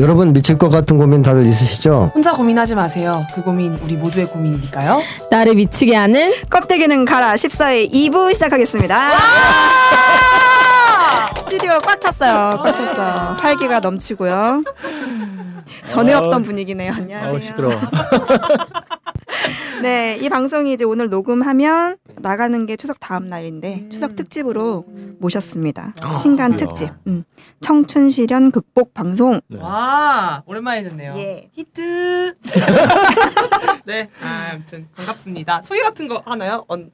여러분 미칠 것 같은 고민 다들 있으시죠? 혼자 고민하지 마세요. 그 고민 우리 모두의 고민이니까요. 나를 미치게 하는 껍데기는 가라 14회 2부 시작하겠습니다. 스튜디오 꽉 찼어요. 꽉 찼어. 활기가 넘치고요. 전에 없던 분위기네요. 안녕하세요. 아우 시끄러워. 네, 이 방송이 이제 오늘 녹음하면 나가는 게 추석 다음 날인데 음. 추석 특집으로 모셨습니다. 아, 신간 그래요? 특집. 음. 청춘 시련 극복 방송. 네. 와 오랜만에 듣네요. 예. 히트. 네, 아, 아무튼 반갑습니다. 소개 같은 거 하나요, 언니?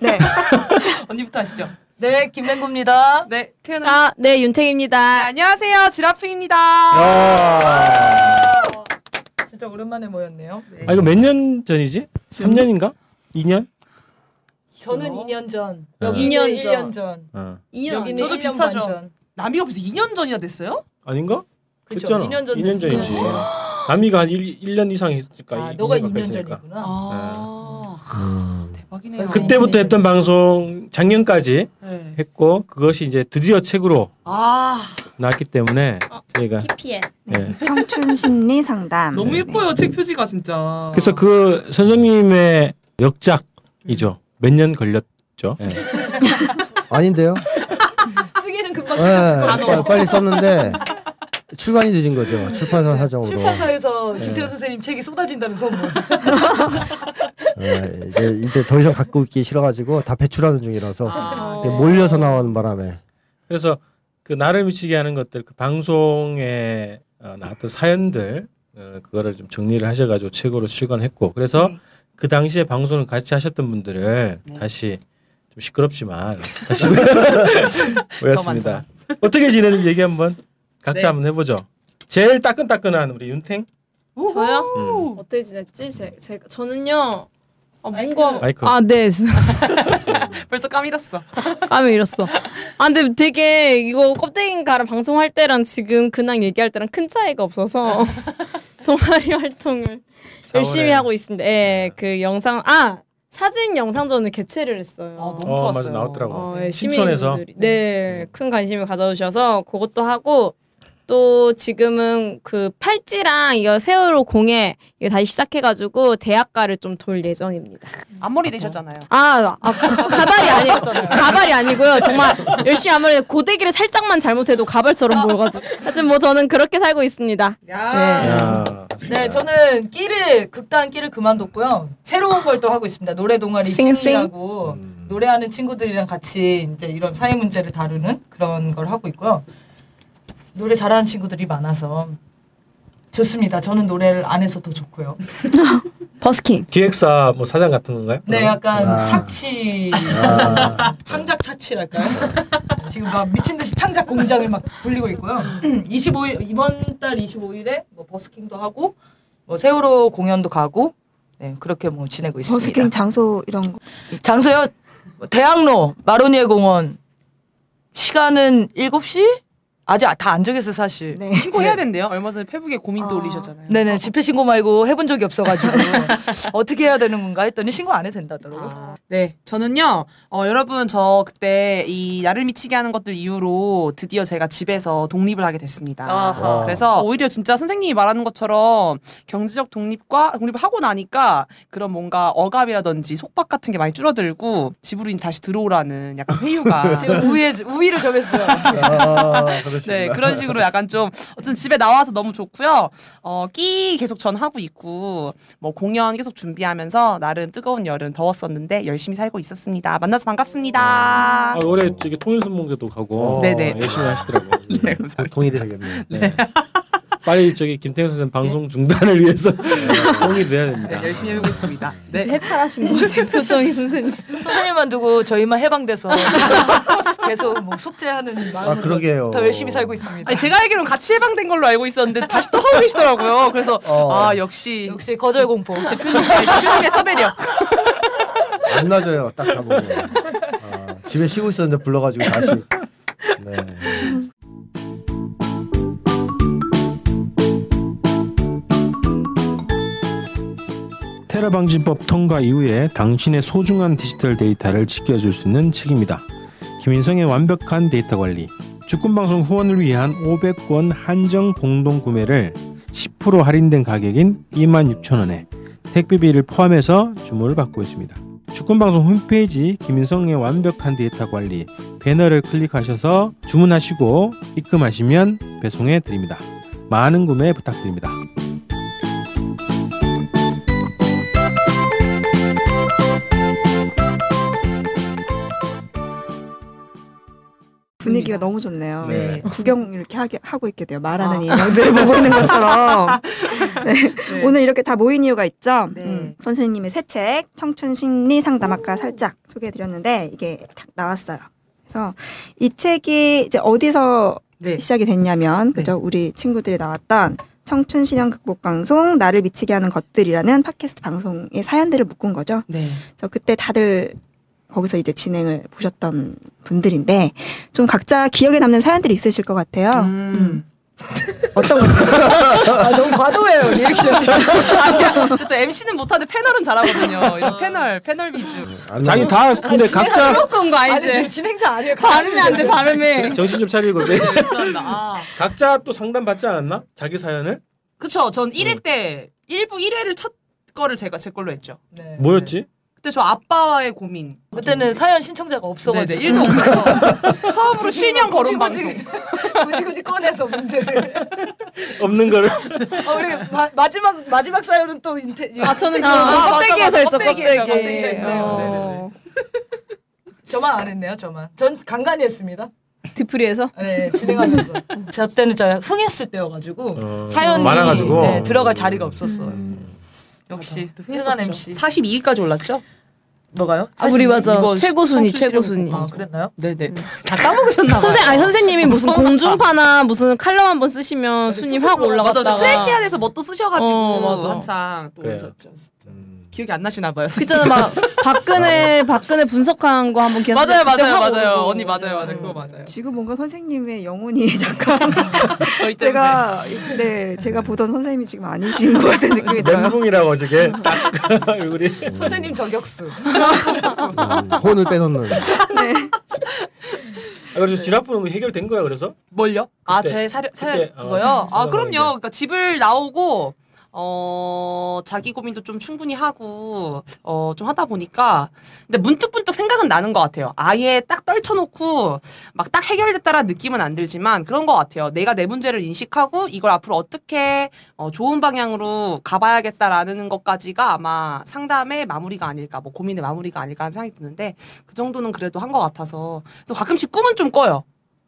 네. 언니부터 하시죠. 네, 김맹구입니다. 네, 태어나. 아, 네 네, 윤택입니다. 안녕하세요, 지라프입니다. 아, 진짜 오랜만에 모였네요. 아 이거 몇 년 전이지? 3년인가? 2년? 저는 어? 2년 전, 어. 여기는 2년 1년 전, 어. 2년 여기는 저도 1년 비슷하죠. 반 전. 남이가 벌써 2년 전이나 됐어요? 아닌가? 그쵸, 됐잖아. 2년 전 2년 전이지. 남이가 한 1, 1년 이상 했으니까. 아, 이- 너가 2년 2년 가까이니까. 전이구나. 아, 음. 대박이네요. 그때부터 했던 방송 작년까지 네. 했고 그것이 이제 드디어 책으로 아, 나왔기 때문에 저희가 PPL. 예. 청춘 심리 상담. 너무 네. 예뻐요 책 표지가 진짜. 그래서 그 선생님의 역작이죠. 몇 년 걸렸죠. 예. 아닌데요? 쓰기는 금방 네, 쓰셨을 빨리, 빨리 썼는데 출간이 늦은 거죠. 출판사 사정으로. 출판사에서 네. 김태우 선생님 책이 쏟아진다는 소문. 네, 이제 이제 더 이상 갖고 있기 싫어가지고 다 배출하는 중이라서 아, 몰려서 나오는 바람에 그래서 그 나를 미치게 하는 것들 그 방송에 어, 나왔던 사연들 어, 그거를 좀 정리를 하셔가지고 책으로 출간했고 그래서 네. 그 당시에 방송을 같이 하셨던 분들을 네. 다시 좀 시끄럽지만 다시 모였습니다. 어떻게 지내는지 얘기 한번 각자 네. 한번 해보죠. 제일 따끈따끈한 우리 윤탱 저요? 음. 어떻게 지냈지? 제, 제가 저는요. 아. 뭔가 마이크. 아, 네. 벌써 까밀었어. 까면 잃었어. 아, 근데 되게 이거 껍데기인가라 방송할 때랑 지금 근황 얘기할 때랑 큰 차이가 없어서 동아리 활동을 열심히 4월에. 하고 있습니다. 예, 그 영상 아 사진 영상전을 개최를 했어요. 아, 너무 어, 좋았어요. 맞아, 나왔더라고. 어, 예? 시민분들이 네, 큰 관심을 가져주셔서 그것도 하고 또 지금은 그 팔찌랑 이거 세월호 공예 이거 다시 시작해가지고 대학가를 좀 돌 예정입니다. 앞머리 되셨잖아요. 아, 아 가발이 아니 가발이 아니고요. 정말 열심히 아무래도 고데기를 살짝만 잘못해도 가발처럼 보여가지고 하여튼 뭐 저는 그렇게 살고 있습니다. 야. 야, 네, 저는 끼를 극단 끼를 그만뒀고요. 새로운 걸 또 하고 있습니다. 노래 동아리 싱싱? 싱이라고 음. 노래하는 친구들이랑 같이 이제 이런 사회 문제를 다루는 그런 걸 하고 있고요. 노래 잘하는 친구들이 많아서 좋습니다. 저는 노래를 안 해서 더 좋고요. 버스킹. 기획사 뭐 사장 같은 건가요? 네, 약간 아. 착취, 아, 창작 착취랄까요? 지금 막 미친 듯이 창작 공장을 막 굴리고 있고요. 25일 이번 달 25일에 뭐 버스킹도 하고 뭐 세월호 공연도 가고 네 그렇게 뭐 지내고 있습니다. 버스킹 장소 이런 거. 장소요 대학로 마로니에 공원 시간은 7시? 아직 다 안 정했어요 사실. 네. 신고해야 된대요. 얼마 전에 페북에 고민도 아. 올리셨잖아요. 네네 집회 신고 말고 해본 적이 없어가지고 어떻게 해야 되는 건가 했더니 신고 안 해도 된다더라고. 아, 네, 저는요, 어, 여러분, 저 그때 이 나를 미치게 하는 것들 이후로 드디어 제가 집에서 독립을 하게 됐습니다. 아하. 그래서 오히려 진짜 선생님이 말하는 것처럼 경제적 독립과 독립을 하고 나니까 그런 뭔가 억압이라든지 속박 같은 게 많이 줄어들고 집으로 다시 들어오라는 약간 회유가 지금 우위에 우위를 정했어요. 아. 네, 그런 식으로 약간 좀 어쨌든 집에 나와서 너무 좋고요. 어, 끼 계속 전 하고 있고 뭐 공연 계속 준비하면서 나름 뜨거운 여름 더웠었는데 열심히 살고 있었습니다. 만나서 반갑습니다. 아, 올해 저기 통일선문교도 가고 어. 네네. 열심히 하시더라고요. 네, 감사합니다. 동일이 되겠네요. 네. 빨리 저기 김태형 선생 방송 중단을 위해서 통일이 돼야 됩니다. 네, 열심히 해보고 있습니다. 이제 네. 해탈하신 것 같아요 표정이 선생님. 선생님만 두고 저희만 해방돼서 계속 뭐 숙제하는 마음으로 아 그러게요. 더 열심히 살고 있습니다. 아니 제가 알기로는 같이 해방된 걸로 알고 있었는데 다시 또 하고 계시더라고요. 그래서 어. 아 역시 역시 거절 공포. 대표님, 아니, 대표님의 섭외력. 안 놔줘요. 딱 잡으면. 아, 집에 쉬고 있었는데 불러가지고 다시. 네. 테러 방지법 통과 이후에 당신의 소중한 디지털 데이터를 지켜줄 수 있는 책입니다. 김인성의 완벽한 데이터 관리 주권방송 후원을 위한 500권 한정 공동 구매를 10% 할인된 가격인 26,000원에 택배비를 포함해서 주문을 받고 있습니다. 주권방송 홈페이지 김인성의 완벽한 데이터 관리 배너를 클릭하셔서 주문하시고 입금하시면 배송해 드립니다. 많은 구매 부탁드립니다. 분위기가 너무 좋네요. 네. 구경 이렇게 하게, 하고 있게 돼요. 말하는 인형들 보고 있는 것처럼. 네. 오늘 이렇게 다 모인 이유가 있죠. 네. 음, 선생님의 새 책 청춘 심리 상담 아까 살짝 소개해드렸는데 이게 딱 나왔어요. 그래서 이 책이 이제 어디서 네. 시작이 됐냐면 그죠 우리 친구들이 나왔던 청춘 실현 극복 방송 나를 미치게 하는 것들이라는 팟캐스트 방송의 사연들을 묶은 거죠. 네. 그래서 그때 다들 거기서 이제 진행을 보셨던 분들인데 좀 각자 기억에 남는 사연들이 있으실 것 같아요. 음. 음. 어떤 거? 아, 너무 과도해요 리액션이. 저또 MC는 못하는데 패널은 잘하거든요. 이런 패널, 패널 위주. 안 자기 나와. 다 근데 각자 그런 거 아니 저 진행자 아니에요. 발음이 안 돼, 발음이. 정신 좀 차리고 이제 죄송합니다. 아. 각자 또 상담 받지 않았나? 자기 사연을? 그쵸. 전 1회 때, 1부 1회를 첫 거를 제가 제 걸로 했죠. 네. 뭐였지? 그때 저 아빠와의 고민. 그때는 사연 신청자가 없어가지고 네네, 1도 없어서. 처음으로 실명 거론 방송. 굳이 굳이 꺼내서 문제를. 없는 거를 어, 우리 마, 마지막 마지막 사연은 또 인테. 아 저는 그 아, 껍데기에서 했죠 껍데기. 껍데기에서 했어요. 어. 저만 안 했네요. 저만. 전 간간히 했습니다. 뒤풀이에서 네 진행하면서. 저 때는 저 흥했을 때여가지고 어, 사연이 많아가지고 네, 들어갈 자리가 없었어요. 역시 또 흥한. MC. 42위까지 올랐죠? 뭐가요? 아 우리 맞아 이번 최고 순위 청춘 최고 순위. 아 그랬나요? 네네. 다 까먹으셨나 봐요. 선생 아니 선생님이 무슨 공중파나 무슨 칼럼 한번 쓰시면 순위 확 맞아, 올라갔다가 저 프레시안에서 뭐 또 쓰셔가지고 어, 맞아. 한창 또 그래요. 오셨죠. 음. 기억이 안 나시나 봐요. 그잖아 막 박근혜 박근혜 분석한 거 한번 기억 맞아요, 맞아요, 맞아요. 언니 맞아요, 맞아요. 그거 맞아요. 지금 뭔가 선생님의 영혼이 잠깐. 제가 네 제가 보던 선생님이 지금 아니신 것 같은 느낌이 들어요. 멘붕이라고 저게 딱 얼굴이 선생님 저격수. 음, 혼을 빼놓는. 네. 아, 그래서 지납 보는 거 해결된 거야 그래서? 뭘요? 아, 제 사려, 사 그거요? 사- 아, 그럼요. 게. 그러니까 집을 나오고 어, 자기 고민도 좀 충분히 하고 어, 좀 하다 보니까 근데 문득문득 생각은 나는 것 같아요. 아예 딱 떨쳐놓고 막 딱 해결됐다라는 느낌은 안 들지만 그런 것 같아요. 내가 내 문제를 인식하고 이걸 앞으로 어떻게 어, 좋은 방향으로 가봐야겠다라는 것까지가 아마 상담의 마무리가 아닐까, 뭐 고민의 마무리가 아닐까라는 생각이 드는데 그 정도는 그래도 한 것 같아서 또 가끔씩 꿈은 좀 꿔요.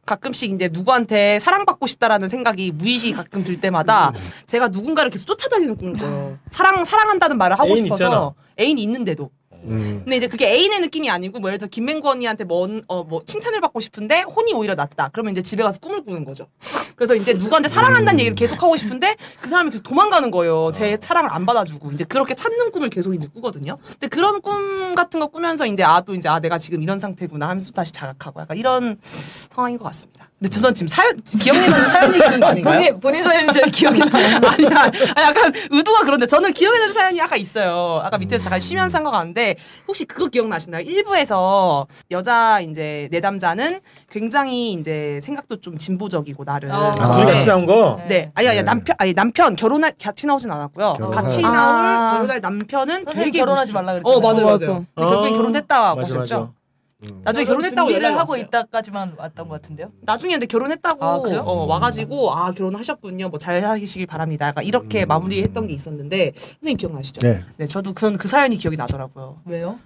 가끔씩 이제 누구한테 사랑받고 싶다라는 생각이 무의식이 가끔 들 때마다 제가 누군가를 계속 쫓아다니는 꿈을 꿔요. 사랑 사랑한다는 말을 하고 애인 싶어서 있잖아. 애인이 있는데도. 음. 근데 이제 그게 애인의 느낌이 아니고 뭐 예를 들어 김맹구 언니한테 뭐, 어, 뭐 칭찬을 받고 싶은데 혼이 오히려 낫다. 그러면 이제 집에 가서 꿈을 꾸는 거죠. 그래서 이제 누구한테 사랑한다는 얘기를 계속 하고 싶은데 그 사람이 계속 도망가는 거예요. 제 사랑을 안 받아주고 이제 그렇게 찾는 꿈을 계속 이제 꾸거든요. 근데 그런 꿈 같은 거 꾸면서 이제 아 또 이제 아 내가 지금 이런 상태구나 하면서 다시 자각하고 약간 이런 상황인 것 같습니다. 근데 저는 지금 사연 기억이 나는 사연 얘기하는 거 아닌가요? 본인 본인 사연이 제일 기억이 나요. 아니야. 아니, 약간 의도가 그런데 저는 기억에 나는 사연이 약간 있어요. 아까 밑에서 잠깐 쉬면서 한 거 같는데 혹시 그거 기억나시나요? 1부에서 여자 이제 내담자는 굉장히 이제 생각도 좀 진보적이고 나름. 아, 아, 둘이 같이 나온 거? 네. 아니, 아니, 네. 남편, 아니, 남편, 결혼할, 같이 나오진 않았고요. 결혼할- 같이 아. 나올, 결혼할 남편은 선생님 되게 결혼하지 말라 그랬잖아요. 어, 맞아요, 맞아. 맞아요. 근데 결국엔 어. 결혼했다고 맞아 하셨죠? 음. 나중에 결혼 결혼했다고 준비를 연락이 하고 왔어요. 있다까지만 왔던 것 같은데요. 나중에 근데 결혼했다고 아, 그래요? 어, 와가지고 아 결혼하셨군요. 뭐 잘 사시길 바랍니다. 약간 이렇게 음. 마무리했던 게 있었는데 선생님 기억나시죠? 네. 네, 저도 그, 그 사연이 기억이 나더라고요. 왜요?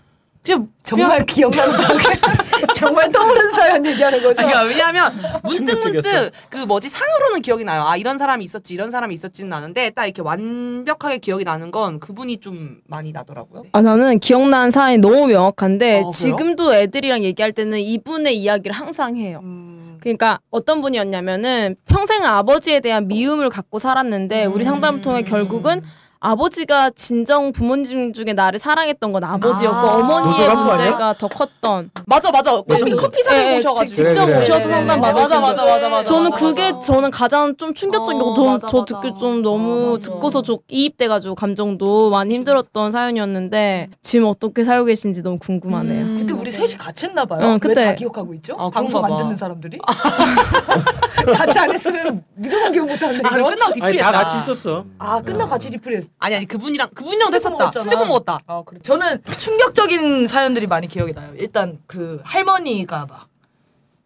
그냥 정말 기억나는 사연. 정말 떠오른 사연 얘기하는 거죠. 그러니까 왜냐하면 문득. 문득 그 뭐지 상으로는 기억이 나요. 아 이런 사람이 있었지 이런 사람이 있었지는 않은데 딱 이렇게 완벽하게 기억이 나는 건 그분이 좀 많이 나더라고요. 아 나는 기억나는 사연이 너무 명확한데 아? 지금도 애들이랑 얘기할 때는 이분의 이야기를 항상 해요. 음. 그러니까 어떤 분이었냐면은 평생 아버지에 대한 미움을 갖고 살았는데 우리 상담을 통해 결국은 아버지가 진정 부모님 중에 나를 사랑했던 건 아버지였고 아. 어머니의? 문제가 더 컸던. 맞아 맞아. 커피 여성- 커피 사는 예, 예, 오셔가지고. 직- 직접 그래, 그래. 오셔서 네, 상담 네, 네. 받으신 맞아, 맞아, 거. 맞아, 맞아, 저는 맞아, 그게 맞아. 저는 가장 좀 충격적이고 어, 저, 맞아, 저 맞아. 듣기 좀 너무 어, 맞아. 듣고서 좀 이입돼가지고 감정도 많이 힘들었던 사연이었는데 지금 어떻게 살고 계신지 너무 궁금하네요. 음. 그때 우리 셋이 같이 했나 봐요. 응, 왜 그때. 다 기억하고 있죠? 아, 방송 그런가 안 봐. 듣는 사람들이 같이 안 했으면 무조건 기억 못 하는데 아, 이거? 끝나고 아니 디프리했다. 다 같이 있었어. 아 끝나 같이 리플했어. 아니 아니 그분이랑 그분이랑 순대국 했었다. 먹었잖아. 순대국 먹었다. 아 그래. 저는 충격적인 사연들이 많이 기억이 나요. 일단 그 할머니가 막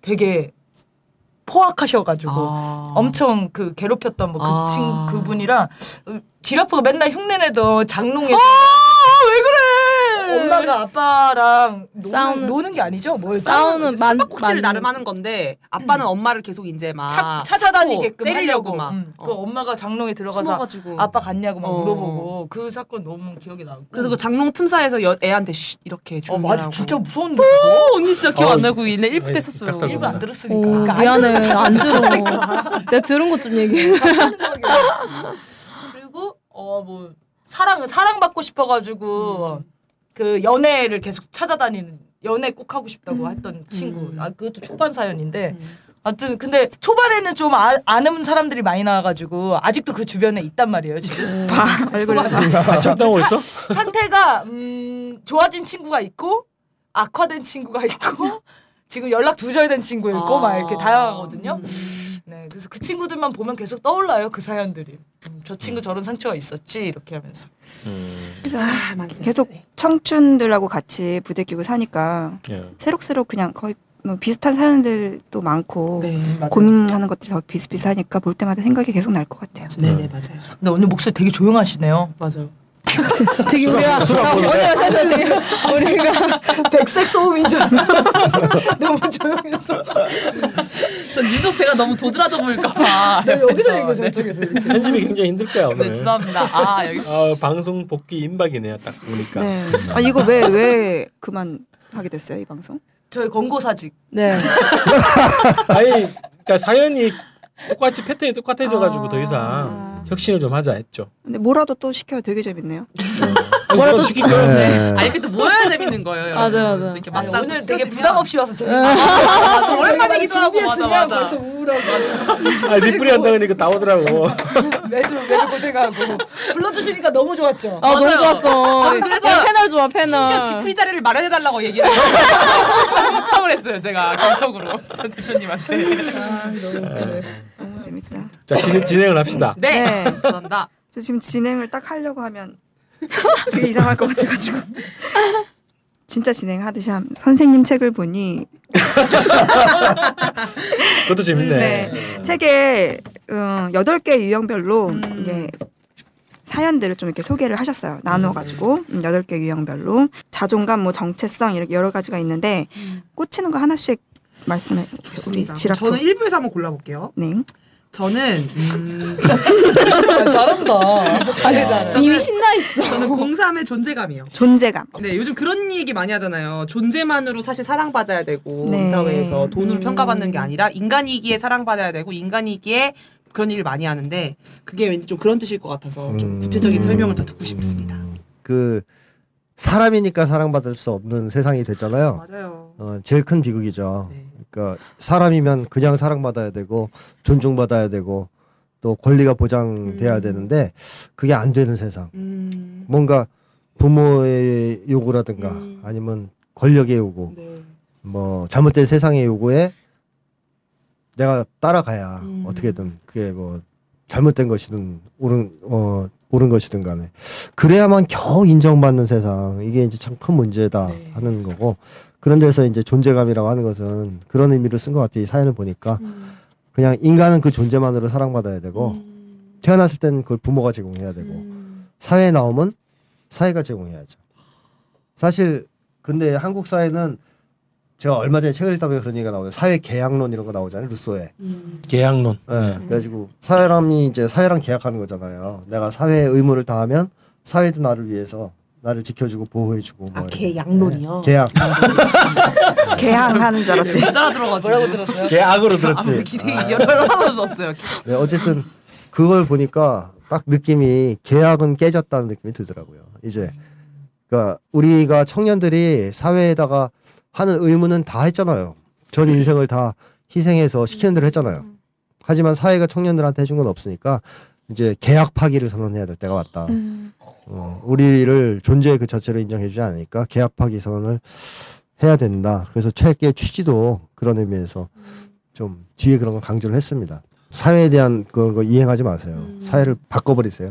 되게 포악하셔가지고 아. 엄청 그 괴롭혔던 뭐그 아. 친 그분이랑 어, 지라프가 맨날 흉내내던 장롱에서 왜 그래? 엄마가 아빠랑 노는, 싸우는- 노는 게 아니죠? 뭘 싸우는 만- 숨바꼭질을 만- 나름 하는 건데 아빠는 엄마를 계속 이제 막 차, 찾아다니게끔 때리려고 하려고 막 음. 그 어. 엄마가 장롱에 들어가서 숨어가지고 아빠 갔냐고 막 어. 물어보고 그 사건 너무 기억이 나고 그래서 그 장롱 틈사에서 여, 애한테 쉿 이렇게 어 조용히 맞아 하라고. 진짜 무서운데 그거? 어, 언니 진짜 기억 어, 안 나고 있네 1부 아니, 때 했었어요. 닭살 일부 안 돋는다. 들었으니까 오, 그러니까 안 미안해 안 들어. 내가 들은 것 좀 얘기해. 하는 거긴. 그리고 어 뭐 사랑 사랑 받고 싶어가지고 그 연애를 계속 찾아다니는 연애 꼭 하고 싶다고 했던 친구. 음. 아 그것도 초반 사연인데. 음. 아무튼 근데 초반에는 좀 아, 아는 사람들이 많이 나와가지고 아직도 그 주변에 있단 말이에요 지금 봐 얼굴 봐. 있어? 상태가 음, 좋아진 친구가 있고 악화된 친구가 있고 지금 연락 두절된 친구 있고 막 이렇게 다양하거든요. 네, 그래서 그 친구들만 보면 계속 떠올라요 그 사연들이. 음, 저 친구 저런 상처가 있었지 이렇게 하면서. 그죠. 아, 많습니다. 계속 청춘들하고 같이 부대끼고 사니까 예. 새록새록 그냥 거의 뭐 비슷한 사연들도 많고 네, 맞아요. 고민하는 것들이 더 비슷비슷하니까 볼 때마다 생각이 계속 날 것 같아요. 네, 네, 맞아요. 근데 오늘 목소리 되게 조용하시네요. 맞아요. 되게 우리가 술안 먹는데? 오늘 사실 되게 우리가 백색 소음인 줄 알고 너무 조용했어. 전 유독 제가 너무 도드라져 보일까봐. 네, 여기서 얘기해 네. 저쪽에서. 편집이 굉장히 힘들 거야 오늘. 네, 죄송합니다. 아, 여기. 아, 방송 복귀 임박이네요 딱 보니까. 네. 아 이거 왜 왜 그만 하게 됐어요 이 방송? 저희 권고 사직. 네. 아니 그러니까 사연이 똑같이 패턴이 똑같아져가지고 아. 더 이상 혁신을 좀 하자 했죠. 근데 뭐라도 또 시켜야 되게 재밌네요. 뭐라도 시킬 거 네. 아니, 근데 뭐야 재밌는 거예요. 맞아, 맞아. 이렇게 아니, 막상 오늘 되게 부담 없이 와서 재밌어. 아, 오랜만이기도 하고 맞아 준비했으면 맞아. 벌써 우울하고 아 리플이 한다 그러니까 나오더라고. 매주 매주 고생하고 불러주시니까 너무 좋았죠. 아 너무 맞아요. 좋았죠. 저는 그래서 패널 좋아 패널. 심지어 디프리 자리를 마련해달라고 얘기를 부탁을 했어요, 제가 전 대표님한테. 너무 재밌다. 자 진행, 진행 을 합시다. 네, 네. 감사합니다. 저 지금 진행을 딱 하려고 하면 되게 이상할 것 같아가지고 진짜 진행하듯이 함 선생님 책을 보니 그것도 재밌네. 네. 책에 음, 8개 유형별로 음. 이게 사연들을 좀 이렇게 소개를 하셨어요. 나눠가지고 음, 8개 유형별로 자존감, 뭐 정체성 이렇게 여러 가지가 있는데 꽂히는 거 하나씩 말씀해 주시면 지라프. 저는 1부에서 한번 골라볼게요. 네. 저는 음, 잘한다. 잘해 잘해. 지금 이미 신나 있어. 저는 03의 존재감이요. 존재감. 네, 요즘 그런 얘기 많이 하잖아요. 존재만으로 사실 사랑받아야 되고 네. 이 사회에서 돈으로 음. 평가받는 게 아니라 인간이기에 사랑받아야 되고 인간이기에 그런 일을 많이 하는데 그게 왠지 좀 그런 뜻일 것 같아서 좀 음. 구체적인 음. 설명을 더 듣고 싶습니다. 그 사람이니까 사랑받을 수 없는 세상이 됐잖아요. 맞아요. 어, 제일 큰 비극이죠. 네. 그러니까 사람이면 그냥 사랑받아야 되고 존중받아야 되고 또 권리가 보장돼야 음. 되는데 그게 안 되는 세상. 음. 뭔가 부모의 요구라든가 음. 아니면 권력의 요구, 네. 뭐 잘못된 세상의 요구에 내가 따라가야 음. 어떻게든 그게 뭐 잘못된 것이든 옳은 어 옳은 것이든 간에 그래야만 겨우 인정받는 세상 이게 이제 참 큰 문제다 네. 하는 거고 그런 데서 이제 존재감이라고 하는 것은 그런 의미로 쓴것 같아요 이 사연을 보니까 음. 그냥 인간은 그 존재만으로 사랑받아야 되고 음. 태어났을 때는 그걸 부모가 제공해야 되고 음. 사회에 나오면 사회가 제공해야죠. 사실 근데 한국 사회는 제가 얼마 전에 책을 읽다 보니 그런 얘기가 나오요 사회 계약론 이런 거 나오잖아요. 루소에. 음. 계약론. 예. 그래가지고 사람이 이제 사회랑 계약하는 거잖아요. 내가 사회의 의무를 다하면 사회도 나를 위해서 나를 지켜주고 보호해주고. 뭐 아, 이렇게. 계약론이요? 예. 계약. 개항하는 줄 알았지. 못 알아들어가지고 뭐라고 들었어요? 계약으로 아, 들었지. 기대 여러 여러 하나 넣었어요. 네, 어쨌든 그걸 보니까 딱 느낌이 계약은 깨졌다는 느낌이 들더라고요. 이제 그러니까 우리가 청년들이 사회에다가 하는 의무는 다 했잖아요. 전 인생을 다 희생해서 시키는 대로 했잖아요. 하지만 사회가 청년들한테 해준 건 없으니까 이제 계약 파기를 선언해야 될 때가 왔다. 어, 우리를 존재 그 자체로 인정해주지 않으니까 계약 파기 선언을 해야 된다. 그래서 책의 취지도 그런 의미에서 좀 뒤에 그런 거 강조를 했습니다. 사회에 대한 그런 거 이행하지 마세요. 사회를 바꿔버리세요.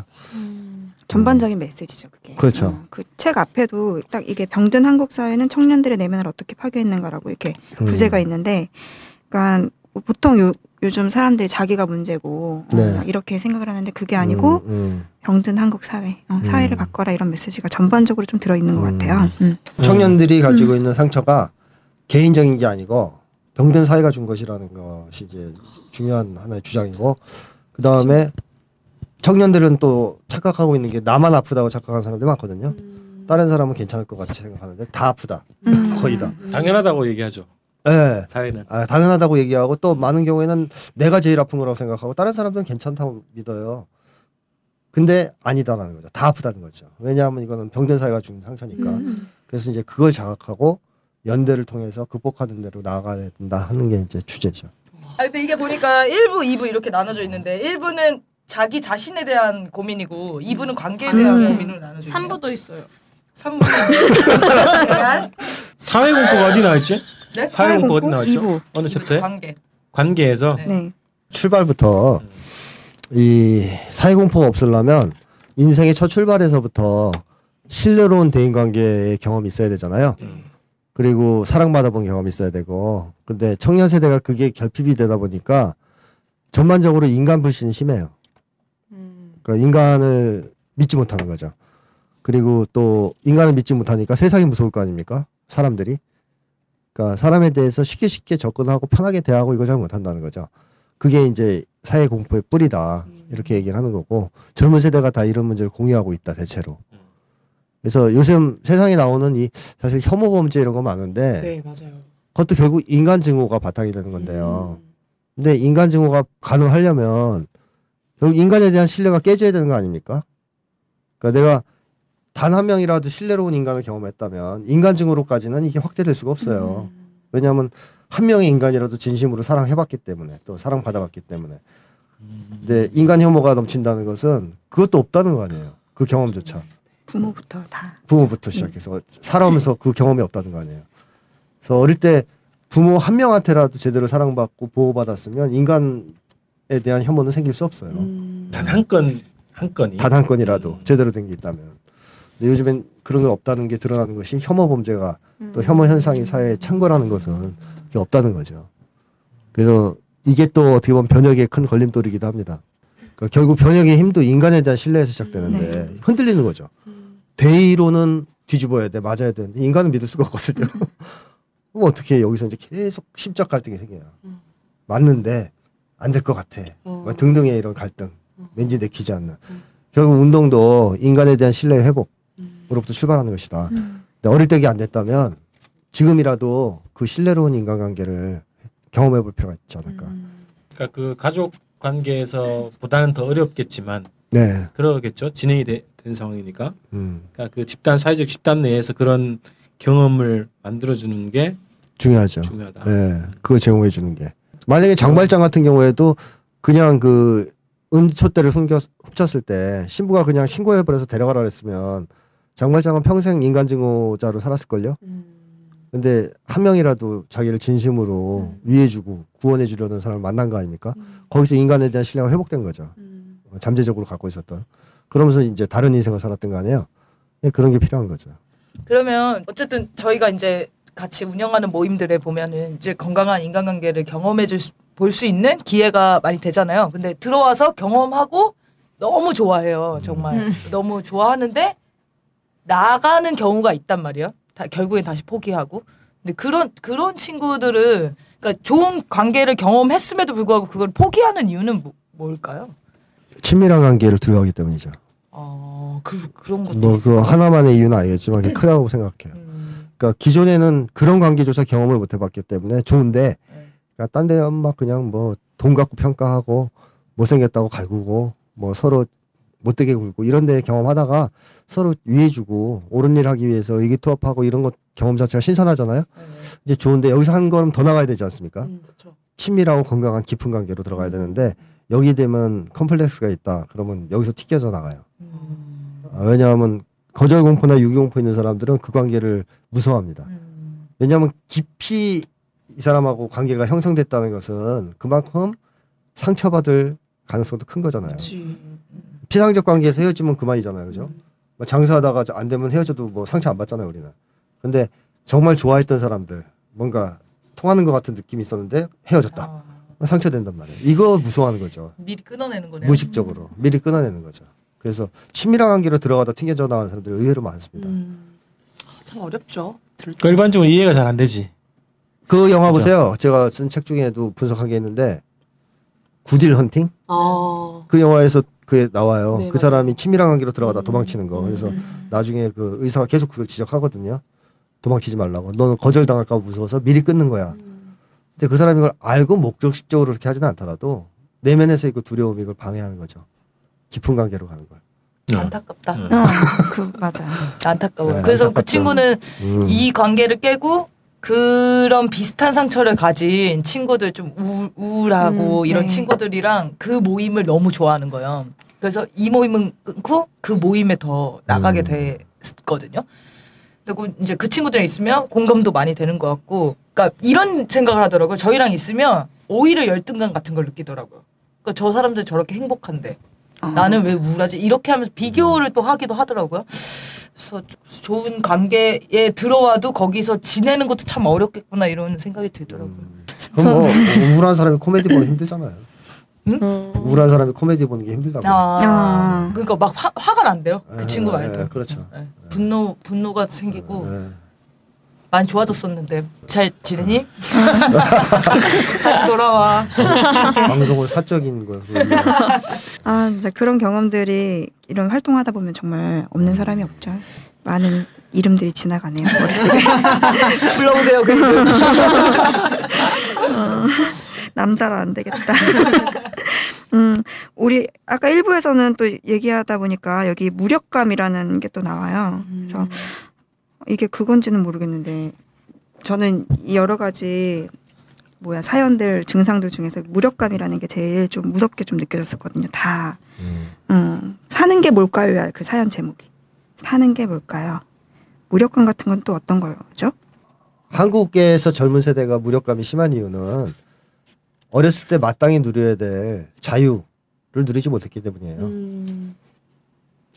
전반적인 메시지죠, 그게. 그렇죠. 그책 앞에도 딱 이게 병든 한국 사회는 청년들의 내면을 어떻게 파괴했는가라고 이렇게 음. 부제가 있는데, 그러니까 보통 요, 요즘 사람들이 자기가 문제고 어, 네. 이렇게 생각을 하는데 그게 아니고 음, 음. 병든 한국 사회, 어, 사회를 음. 바꿔라 이런 메시지가 전반적으로 좀 들어 있는 것 음. 같아요. 음. 청년들이 가지고 있는 상처가 개인적인 게 아니고 병든 사회가 준 것이라는 것이 이제 중요한 하나의 주장이고 그 다음에 청년들은 또 착각하고 있는 게 나만 아프다고 착각하는 사람들이 많거든요. 다른 사람은 괜찮을 것 같이 생각하는데 다 아프다. 음. 거의 다. 당연하다고 얘기하죠. 예. 사회는. 아, 당연하다고 얘기하고 또 많은 경우에는 내가 제일 아픈 거라고 생각하고 다른 사람들은 괜찮다고 믿어요. 근데 아니다라는 거죠. 다 아프다는 거죠. 왜냐하면 이거는 병든 사회가 준 상처니까. 음. 그래서 이제 그걸 자각하고 연대를 통해서 극복하는 대로 나아가야 된다 하는 게 이제 주제죠. 아 근데 이게 보니까 1부, 2부 이렇게 나눠져 있는데 1부는 자기 자신에 대한 고민이고 2부는 관계에 대한 음. 나눠져 있네요. 3부도 있어요. 3부는 대한 사회 공포가 어디 나왔지? 네? 사회 공포 어디? 나왔죠? 이부. 어느 챕터에? 관계. 관계에서 네. 네. 출발부터 이 사회공포가 없으려면 인생의 첫 출발에서부터 신뢰로운 대인관계의 경험이 있어야 되잖아요. 음. 그리고 사랑받아본 경험이 있어야 되고 근데 청년 세대가 그게 결핍이 되다 보니까 전반적으로 인간 불신이 심해요. 그러니까 인간을 믿지 못하는 거죠. 그리고 또 인간을 믿지 못하니까 세상이 무서울 거 아닙니까? 사람들이. 그러니까 사람에 대해서 쉽게 쉽게 접근하고 편하게 대하고 이걸 잘 못한다는 거죠. 그게 이제 사회 공포의 뿌리다 이렇게 얘기를 하는 거고 젊은 세대가 다 이런 문제를 공유하고 있다 대체로. 그래서 요즘 세상에 나오는 이 사실 혐오 범죄 이런 거 많은데 네. 그것도 결국 인간 증오가 바탕이 되는 건데요. 근데 인간 증오가 가능하려면 결국 인간에 대한 신뢰가 깨져야 되는 거 아닙니까? 그러니까 내가 단 한 명이라도 신뢰로운 인간을 경험했다면 인간 증오로까지는 이게 확대될 수가 없어요. 왜냐하면 한 명의 인간이라도 진심으로 사랑해봤기 때문에 또 사랑받아봤기 때문에. 근데 인간 혐오가 넘친다는 것은 그것도 없다는 거 아니에요. 그 경험조차. 부모부터 다. 부모부터 시작해서 살아오면서 그 경험이 없다는 거 아니에요. 그래서 어릴 때 부모 한 명한테라도 제대로 사랑받고 보호받았으면 인간에 대한 혐오는 생길 수 없어요. 단한 건 한 건이 단 한 건이라도 제대로 된 게 있다면. 근데 요즘엔 그런 게 없다는 게 드러나는 것이 혐오 범죄가 또 혐오 현상이 사회에 창궐하는 것은 그게 없다는 거죠. 그래서 이게 또 어떻게 보면 변혁의 큰 걸림돌이기도 합니다. 그러니까 결국 변혁의 힘도 인간에 대한 신뢰에서 시작되는데 흔들리는 거죠. 대의로는 뒤집어야 돼, 맞아야 되는데 인간은 믿을 수가 없거든요. 그럼 어떻게 여기서 이제 계속 심적 갈등이 생겨요. 맞는데 안 될 것 같아. 뭐 등등의 이런 갈등, 왠지 내키지 않는. 결국 운동도 인간에 대한 신뢰 회복으로부터 출발하는 것이다. 근데 어릴 때게 안 됐다면 지금이라도 그 신뢰로운 인간관계를 경험해 볼 필요가 있지 않을까. 그러니까 그 가족 관계에서 보다는 더 어렵겠지만 네. 그러겠죠. 진행이 되- 된 상황이니까. 음, 그러니까 그 집단 사회적 집단 내에서 그런 경험을 만들어 주는 게 중요하죠. 중요하다. 네, 그거 제공해 주는 게. 만약에 장발장 같은 경우에도 그냥 그 은초대를 숨겨 훔쳤을 때 신부가 그냥 신고해 버려서 데려가라 그랬으면 장발장은 평생 인간증오자로 살았을 걸요. 근데 한 명이라도 자기를 진심으로 위해주고 구원해 주려는 사람을 만난 거 아닙니까? 거기서 인간에 대한 신뢰가 회복된 거죠. 어, 잠재적으로 갖고 있었던. 그러면서 이제 다른 인생을 살았던 거 아니에요? 예, 그런 게 필요한 거죠. 그러면 어쨌든 저희가 이제 같이 운영하는 모임들에 보면은 이제 건강한 인간관계를 경험해 줄볼수 있는 기회가 많이 되잖아요. 근데 들어와서 경험하고 너무 좋아해요. 정말 음. 너무 좋아하는데 나가는 경우가 있단 말이에요. 다, 결국엔 다시 포기하고. 근데 그런 그런 친구들은 그러니까 좋은 관계를 경험했음에도 불구하고 그걸 포기하는 이유는 뭐, 뭘까요? 친밀한 관계를 두려워하기 때문이죠. 어, 그 그런 것도 뭐그 있어요. 하나만의 이유는 아니겠지만 그게 크다고 생각해요. 음, 그러니까 기존에는 그런 관계조차 경험을 못 해봤기 때문에 좋은데 네. 그러니까 딴 데는 막 그냥 뭐 돈 갖고 평가하고 못생겼다고 갈구고 뭐 서로 못되게 굴고 이런 데 경험하다가 서로 위해주고 옳은 일 하기 위해서 의기투합하고 이런 것 경험 자체가 신선하잖아요. 이제 좋은데 여기서 한 걸음 더 나가야 되지 않습니까? 음. 친밀하고 건강한 깊은 관계로 들어가야 되는데 여기 되면 컴플렉스가 있다. 그러면 여기서 튀겨져 나가요. 음. 아, 왜냐하면 거절 공포나 유기 공포 있는 사람들은 그 관계를 무서워합니다. 음. 왜냐하면 깊이 이 사람하고 관계가 형성됐다는 것은 그만큼 상처받을 가능성도 큰 거잖아요. 그렇지. 피상적 관계에서 헤어지면 그만이잖아요, 그죠? 뭐 장사하다가 안 되면 헤어져도 뭐 상처 안 받잖아요, 우리는. 근데 정말 좋아했던 사람들 뭔가 통하는 것 같은 느낌이 있었는데 헤어졌다. 아, 상처된단 말이에요. 이거 무서워하는 거죠. 미리 끊어내는 거네요. 무의식적으로 미리 끊어내는 거죠. 그래서 친밀한 관계로 들어가다 튕겨져 나가는 사람들이 의외로 많습니다. 음. 아, 참 어렵죠. 그러니까 일반적으로 이해가 잘 안 되지. 그 영화 그죠. 보세요. 제가 쓴 책 중에도 분석한 게 있는데 굿딜 헌팅 아. 그 영화에서 그게 나와요. 네, 그 맞아요. 사람이 친밀한 관계로 들어가다 음, 도망치는 거. 음, 그래서 음. 나중에 그 의사가 계속 그걸 지적하거든요. 도망치지 말라고. 너는 거절당할까 봐 무서워서 미리 끊는 거야. 음. 근데 그 사람이 이걸 알고 목적적으로 그렇게 하지는 않더라도 내면에서 그 두려움이 이걸 방해하는 거죠. 깊은 관계로 가는 걸. 안타깝다. 음. 어, 그 맞아. 안타까워. 네, 그래서 그 안타깝죠. 친구는 음. 이 관계를 깨고 그런 비슷한 상처를 가진 친구들 좀 우, 우울하고 음, 이런 네. 친구들이랑 그 모임을 너무 좋아하는 거예요. 그래서 이 모임은 끊고 그 모임에 더 나가게 음. 됐거든요. 그리고 이제 그 친구들이랑 있으면 공감도 많이 되는 것 같고, 그러니까 이런 생각을 하더라고요. 저희랑 있으면 오히려 열등감 같은 걸 느끼더라고요. 그러니까 저 사람들 저렇게 행복한데 어. 나는 왜 우울하지? 이렇게 하면서 비교를 또 하기도 하더라고요. 그래서 조- 좋은 관계에 들어와도 거기서 지내는 것도 참 어렵겠구나 이런 생각이 들더라고요. 음. 그럼 뭐 우울한 사람이 코미디 보면 힘들잖아요. 음. 우울한 사람이 코미디 보는 게 힘들다고. 아, 아. 그러니까 막 화, 화가 난대요. 그 예, 친구 말도. 예, 그렇죠. 예, 분노 분노가 생기고 예. 많이 좋아졌었는데 잘 지내니? 다시 돌아와. 방송을 사적인 것으로 아 진짜 그런 경험들이 이런 활동하다 보면 정말 없는 사람이 없죠. 많은 이름들이 지나가네요 머릿속에. 불러보세요. 그 이름. 남자라 안 되겠다. 음, 우리 아까 일부에서는 또 얘기하다 보니까 여기 무력감이라는 게 또 나와요. 그래서 이게 그건지는 모르겠는데 저는 이 여러 가지 뭐야 사연들 증상들 중에서 무력감이라는 게 제일 좀 무섭게 좀 느껴졌었거든요. 다 음. 음, 사는 게 뭘까요? 그 사연 제목이 사는 게 뭘까요? 무력감 같은 건 또 어떤 거죠? 한국에서 젊은 세대가 무력감이 심한 이유는 어렸을 때 마땅히 누려야 될 자유를 누리지 못했기 때문이에요. 음.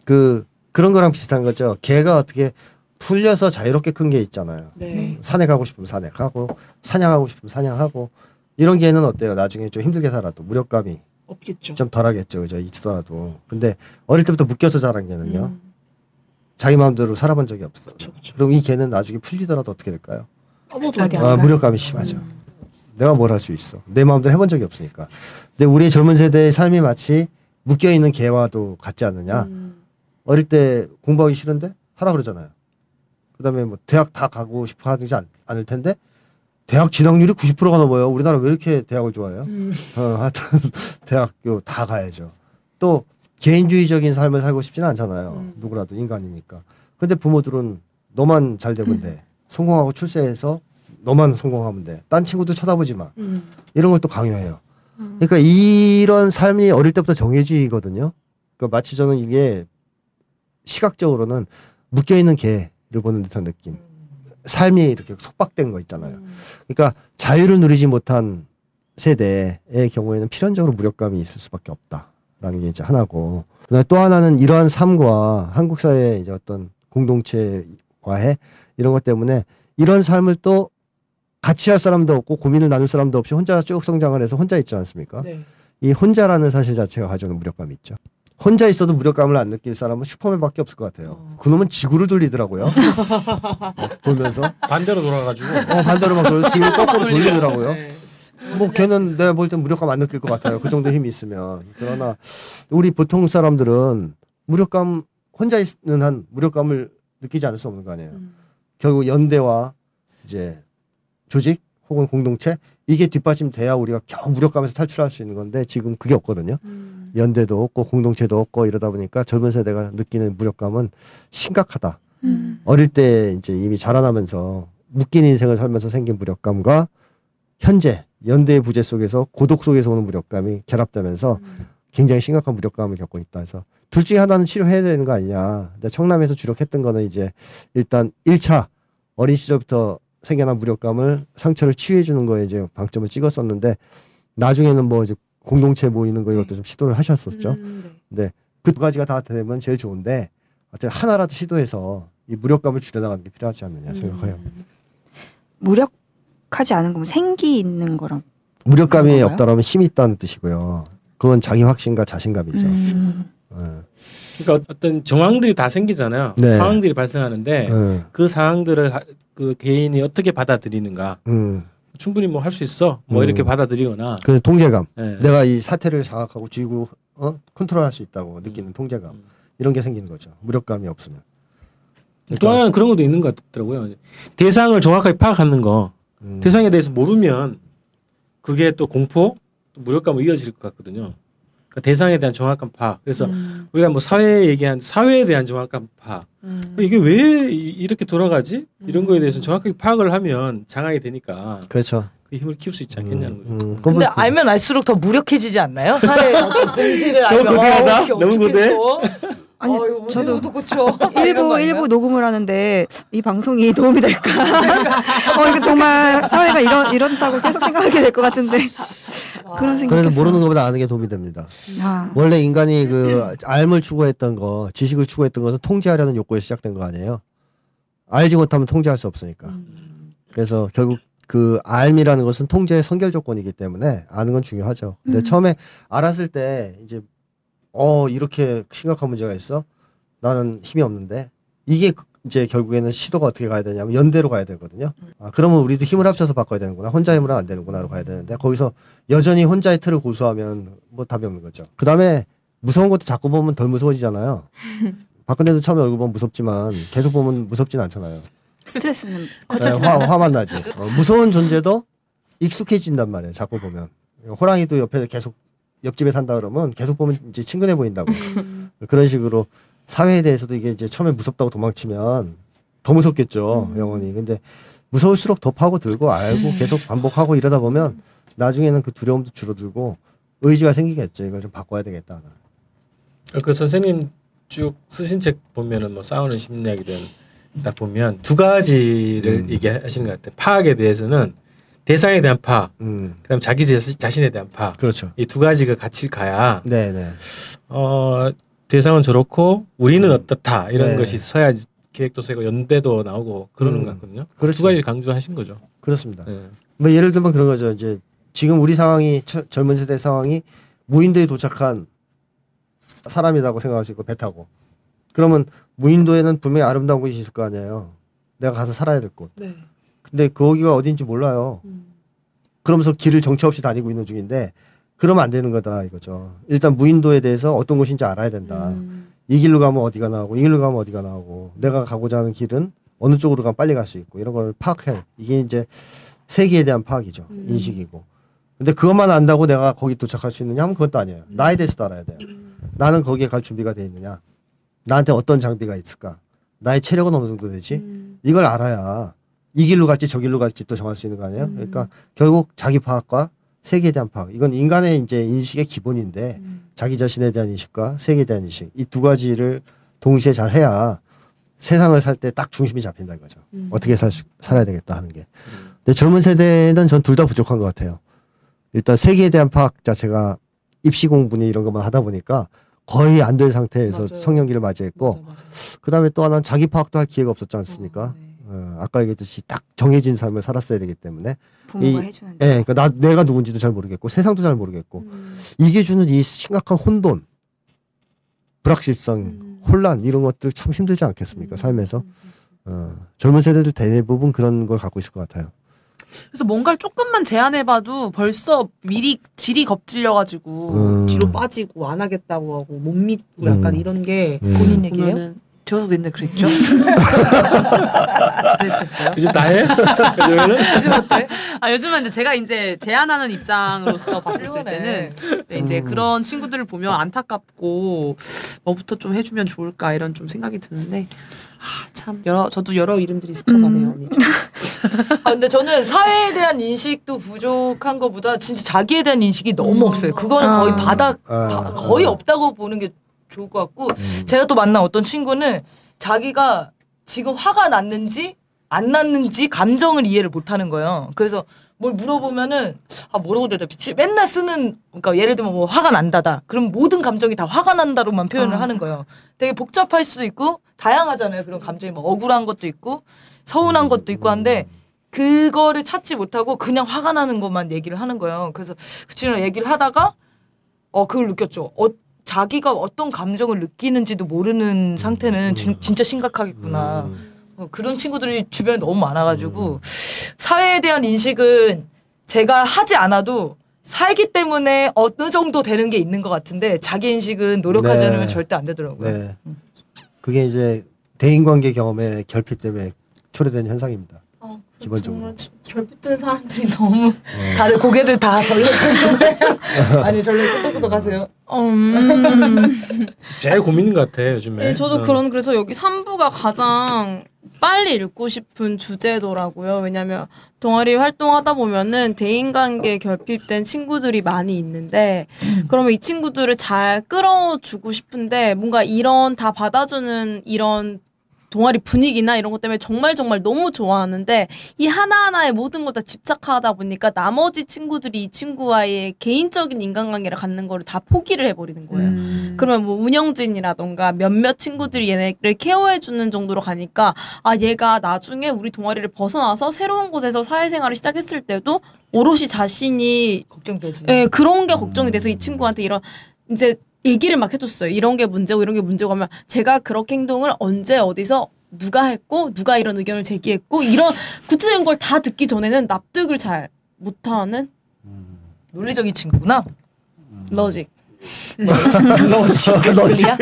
그 그런 거랑 비슷한 거죠. 개가 어떻게 풀려서 자유롭게 큰 게 있잖아요. 네. 산에 가고 싶으면 산에 가고 사냥하고 싶으면 사냥하고 이런 개는 어때요? 나중에 좀 힘들게 살아도 무력감이 없겠죠. 좀 덜하겠죠, 그죠? 있더라도. 근데 어릴 때부터 묶여서 자란 개는요. 음. 자기 마음대로 살아본 적이 없어. 그쵸, 그쵸. 그럼 이 개는 나중에 풀리더라도 어떻게 될까요? 아무도 아, 안 무력감이 심하죠. 내가 뭘 할 수 있어? 내 마음대로 해본 적이 없으니까. 근데 우리 젊은 세대의 삶이 마치 묶여 있는 개와도 같지 않느냐? 음. 어릴 때 공부하기 싫은데 하라 그러잖아요. 그다음에 뭐 대학 다 가고 싶어 하지 않, 않을 텐데 대학 진학률이 90%가 넘어요. 우리나라 왜 이렇게 대학을 좋아해요? 음. 어, 하여튼 대학교 다 가야죠. 또 개인주의적인 삶을 살고 싶지는 않잖아요. 음. 누구라도 인간이니까. 근데 부모들은 너만 잘 되면 돼. 성공하고 출세해서 너만 성공하면 돼. 딴 친구들 쳐다보지 마. 음. 이런 걸 또 강요해요. 그러니까 이런 삶이 어릴 때부터 정해지거든요. 그러니까 마치 저는 이게 시각적으로는 묶여 있는 개를 보는 듯한 느낌. 삶이 이렇게 속박된 거 있잖아요. 음. 그러니까 자유를 누리지 못한 세대의 경우에는 필연적으로 무력감이 있을 수밖에 없다라는 게 이제 하나고 그다음에 또 하나는 이러한 삶과 한국 사회의 이제 어떤 공동체와의 이런 것 때문에 이런 삶을 또 같이 할 사람도 없고 고민을 나눌 사람도 없이 혼자 쭉 성장을 해서 혼자 있지 않습니까? 네. 이 혼자라는 사실 자체가 가져오는 무력감이 있죠. 혼자 있어도 무력감을 안 느낄 사람은 슈퍼맨밖에 없을 것 같아요. 어. 그놈은 지구를 돌리더라고요. 어, 돌면서 반대로 돌아가지고 어, 반대로 막 돌- 지구를 거꾸로 돌리더라고요. 네. 뭐 걔는 내가 볼 땐 무력감 안 느낄 것 같아요. 그 정도 힘이 있으면. 그러나 우리 보통 사람들은 무력감 혼자 있는 한 무력감을 느끼지 않을 수 없는 거 아니에요. 음. 결국 연대와 이제 조직 혹은 공동체 이게 뒷받침돼야 우리가 겨우 무력감에서 탈출할 수 있는 건데 지금 그게 없거든요. 음. 연대도 없고 공동체도 없고 이러다 보니까 젊은 세대가 느끼는 무력감은 심각하다. 음. 어릴 때 이제 이미 자라나면서 묶인 인생을 살면서 생긴 무력감과 현재 연대의 부재 속에서 고독 속에서 오는 무력감이 결합되면서 굉장히 심각한 무력감을 겪고 있다 해서 둘 중에 하나는 치료해야 되는 거 아니냐. 근데 청남에서 주력했던 거는 이제 일단 1차 어린 시절부터 생겨난 무력감을 상처를 치유해 주는 거에 이제 방점을 찍었었는데 나중에는 뭐 이제 공동체 모이는 거 이것도 좀 시도를 하셨었죠. 음, 네. 그 두 가지가 다 되면 제일 좋은데 어쨌든 하나라도 시도해서 이 무력감을 줄여나가는 게 필요하지 않느냐 생각해요. 무력하지 않은 거면 생기 있는 거랑. 무력감이? 없다라면 힘이 있다는 뜻이고요. 그건 자기 확신과 자신감이죠. 음. 예. 그러니까 어떤 정황들이 다 생기잖아요. 네. 상황들이 발생하는데 예. 그 상황들을 하- 그 개인이 어떻게 받아들이는가 음. 충분히 뭐 할 수 있어 뭐 음. 이렇게 받아들이거나 그 통제감. 예. 내가 이 사태를 장악하고 쥐고 어? 컨트롤할 수 있다고 느끼는 통제감. 음. 이런 게 생기는 거죠. 무력감이 없으면. 또 하나는 그런 것도 있는 것 같더라고요. 대상을 정확하게 파악하는 거. 음. 대상에 대해서 모르면 그게 또 공포, 또 무력감으로 이어질 것 같거든요. 그러니까 대상에 대한 정확한 파악. 그래서 음. 우리가 뭐 사회에 얘기한 사회에 대한 정확한 파악. 음. 이게 왜 이- 이렇게 돌아가지? 이런 거에 대해서 정확하게 파악을 하면 장악이 되니까 그렇죠. 그 힘을 키울 수 있지 않겠냐는 거죠. 음, 음. 근데 알면 알수록 더 무력해지지 않나요? 사회의 어떤 본질을 알면 거대하다? 어, 이게 너무 거대? 또? 아니, 어, 저도 일부? 일부 녹음을 하는데 이 방송이 도움이 될까? 어 이거 정말 사회가 이런 이런다고 계속 생각하게 될 것 같은데 그런 생각. 그래서 모르는 것보다 아는 게 도움이 됩니다. 아, 원래 인간이 그 알을 추구했던 거, 지식을 추구했던 것은 통제하려는 욕구에서 시작된 거 아니에요? 알지 못하면 통제할 수 없으니까. 그래서 결국 그 알미라는 것은 통제의 선결 조건이기 때문에 아는 건 중요하죠. 근데 음. 처음에 알았을 때 이제 어 이렇게 심각한 문제가 있어? 나는 힘이 없는데 이게 그- 이제 결국에는 시도가 어떻게 가야 되냐면 연대로 가야 되거든요. 아, 그러면 우리도 힘을 합쳐서 바꿔야 되는구나. 혼자 힘으로는 안 되는구나로 가야 되는데 거기서 여전히 혼자의 틀을 고수하면 뭐 답이 없는 거죠. 그 다음에 무서운 것도 자꾸 보면 덜 무서워지잖아요. 박근혜도 처음에 얼굴 보면 무섭지만 계속 보면 무섭진 않잖아요. 스트레스는 네, 커지지 화, 화만 나지. 어, 무서운 존재도 익숙해진단 말이에요. 자꾸 보면. 호랑이도 옆에 계속 옆집에 산다 그러면 계속 보면 이제 친근해 보인다고. 그런 식으로 사회에 대해서도 이게 이제 처음에 무섭다고 도망치면 더 무섭겠죠. 영원히. 근데 무서울수록 더 파고 들고 알고 계속 반복하고 이러다 보면 나중에는 그 두려움도 줄어들고 의지가 생기겠죠. 이걸 좀 바꿔야 되겠다. 그 선생님 쭉 쓰신 책 보면은 뭐 싸우는 심리학이든 딱 보면 두 가지를 음. 얘기하시는 것 같아요. 파악에 대해서는 대상에 대한 파악, 음. 그다음 자기 자- 자신에 대한 파악. 그렇죠. 이 두 가지가 같이 가야 네네. 어 대상은 저렇고 우리는 어떻다 이런 네. 것이 서야 계획도 세고 연대도 나오고 그러는 음. 것 같거든요. 그렇죠. 두 가지를 강조하신 거죠. 그렇습니다. 네. 뭐 예를 들면 그런 거죠. 이제 지금 우리 상황이 처- 젊은 세대 상황이 무인도에 도착한 사람이라고 생각할 수 있고 배 타고 그러면 무인도에는 분명히 아름다운 곳이 있을 거 아니에요. 내가 가서 살아야 될 곳. 네. 근데 거기가 어딘지 몰라요. 그러면서 길을 정처 없이 다니고 있는 중인데 그러면 안 되는 거다 이거죠. 일단 무인도에 대해서 어떤 곳인지 알아야 된다. 이 길로 가면 어디가 나오고 이 길로 가면 어디가 나오고 내가 가고자 하는 길은 어느 쪽으로 가면 빨리 갈 수 있고 이런 걸 파악해. 이게 이제 세계에 대한 파악이죠. 인식이고. 근데 그것만 안다고 내가 거기 도착할 수 있느냐 하면 그것도 아니에요. 나에 대해서도 알아야 돼요. 나는 거기에 갈 준비가 돼 있느냐. 나한테 어떤 장비가 있을까. 나의 체력은 어느 정도 되지. 이걸 알아야 이 길로 갈지 저 길로 갈지 또 정할 수 있는 거 아니에요. 그러니까 결국 자기 파악과 세계에 대한 파악. 이건 인간의 이제 인식의 기본인데 자기 자신에 대한 인식과 세계에 대한 인식 이 두 가지를 동시에 잘 해야 세상을 살 때 딱 중심이 잡힌다 이거죠. 어떻게 살 수, 살아야 되겠다 하는 게. 근데 젊은 세대는 전 둘 다 부족한 것 같아요. 일단 세계에 대한 파악 자체가 입시 공부니 이런 것만 하다 보니까 거의 안 된 상태에서 맞아요. 성년기를 맞이했고 맞아, 맞아. 그다음에 또 하나는 자기 파악도 할 기회가 없었지 않습니까? 어, 네. 어, 아까 얘기했듯이 딱 정해진 삶을 살았어야 되기 때문에 부모가 이- 해주는데. 예, 그러니까 나 내가 누군지도 잘 모르겠고 세상도 잘 모르겠고 이게 주는 이 심각한 혼돈, 불확실성, 혼란 이런 것들 참 힘들지 않겠습니까? 삶에서 어, 젊은 세대들 대부분 그런 걸 갖고 있을 것 같아요. 그래서 뭔가를 조금만 제안해봐도 벌써 미리 질이 겁질려가지고 음. 뒤로 빠지고 안 하겠다고 하고 못 믿고 약간 음. 이런 게 음. 본인 얘기예요? 저도 근데 그랬죠. 그랬었어요. 이제 다 해? 그러면은 요즘 어때? 아 요즘은 이제 제가 이제 제안하는 입장으로서 봤을. 때는 네, 이제 음. 그런 친구들을 보면 안타깝고 뭐부터 좀 해주면 좋을까 이런 좀 생각이 드는데 아, 참 여러 저도 여러 이름들이 스쳐가네요. 언니. 아, 근데 저는 사회에 대한 인식도 부족한 것보다 진짜 자기에 대한 인식이 너무 없어요. 그거는 거의 아. 바닥 아. 바- 거의 없다고 보는 게 좋을 것 같고 음. 제가 또 만난 어떤 친구는 자기가 지금 화가 났는지 안 났는지 감정을 이해를 못 하는 거예요. 그래서 뭘 물어보면은 아 뭐라고 대답했지? 맨날 쓰는 그러니까 예를 들면 뭐 화가 난다다. 그럼 모든 감정이 다 화가 난다로만 표현을 아. 하는 거예요. 되게 복잡할 수도 있고 다양하잖아요. 그런 감정이 뭐 억울한 것도 있고 서운한 것도 있고 한데 그거를 찾지 못하고 그냥 화가 나는 것만 얘기를 하는 거예요. 그래서 그 친구랑 얘기를 하다가 어 그걸 느꼈죠. 어 자기가 어떤 감정을 느끼는지도 모르는 상태는 진- 진짜 심각하겠구나. 음. 어, 그런 친구들이 주변에 너무 많아가지고 사회에 대한 인식은 제가 하지 않아도 살기 때문에 어느 정도 되는 게 있는 것 같은데 자기 인식은 노력하지 네. 않으면 절대 안 되더라고요. 네. 그게 이제 대인관계 경험의 결핍 때문에 초래된 현상입니다. 어, 기본적으로. 정말 결핍된 사람들이 너무 다들 고개를 다 절레. 아니 절레 끄덕끄덕 하세요. 음. 제일 고민인 것 같아 요즘에. 네, 저도 어. 그런 그래서 여기 3부가 가장 빨리 읽고 싶은 주제더라고요. 왜냐면 동아리 활동하다 보면은 대인관계 결핍된 친구들이 많이 있는데 그러면 이 친구들을 잘 끌어주고 싶은데 뭔가 이런 다 받아주는 이런 동아리 분위기나 이런 것 때문에 정말 정말 너무 좋아하는데 이 하나하나의 모든 걸 다 집착하다 보니까 나머지 친구들이 이 친구와의 개인적인 인간관계를 갖는 거를 다 포기를 해버리는 거예요. 음. 그러면 뭐 운영진이라던가 몇몇 친구들이 얘네를 케어해 주는 정도로 가니까 아 얘가 나중에 우리 동아리를 벗어나서 새로운 곳에서 사회생활을 시작했을 때도 오롯이 자신이 걱정되지. 예 그런 게 걱정이 돼서 이 친구한테 이런 이제 얘기를 막 해줬어요. 이런 게 문제고 이런 게 문제고 하면 제가 그렇게 행동을 언제 어디서 누가 했고 누가 이런 의견을 제기했고 이런 구체적인 걸 다 듣기 전에는 납득을 잘 못하는 논리적인 친구구나. 러직. 논리야?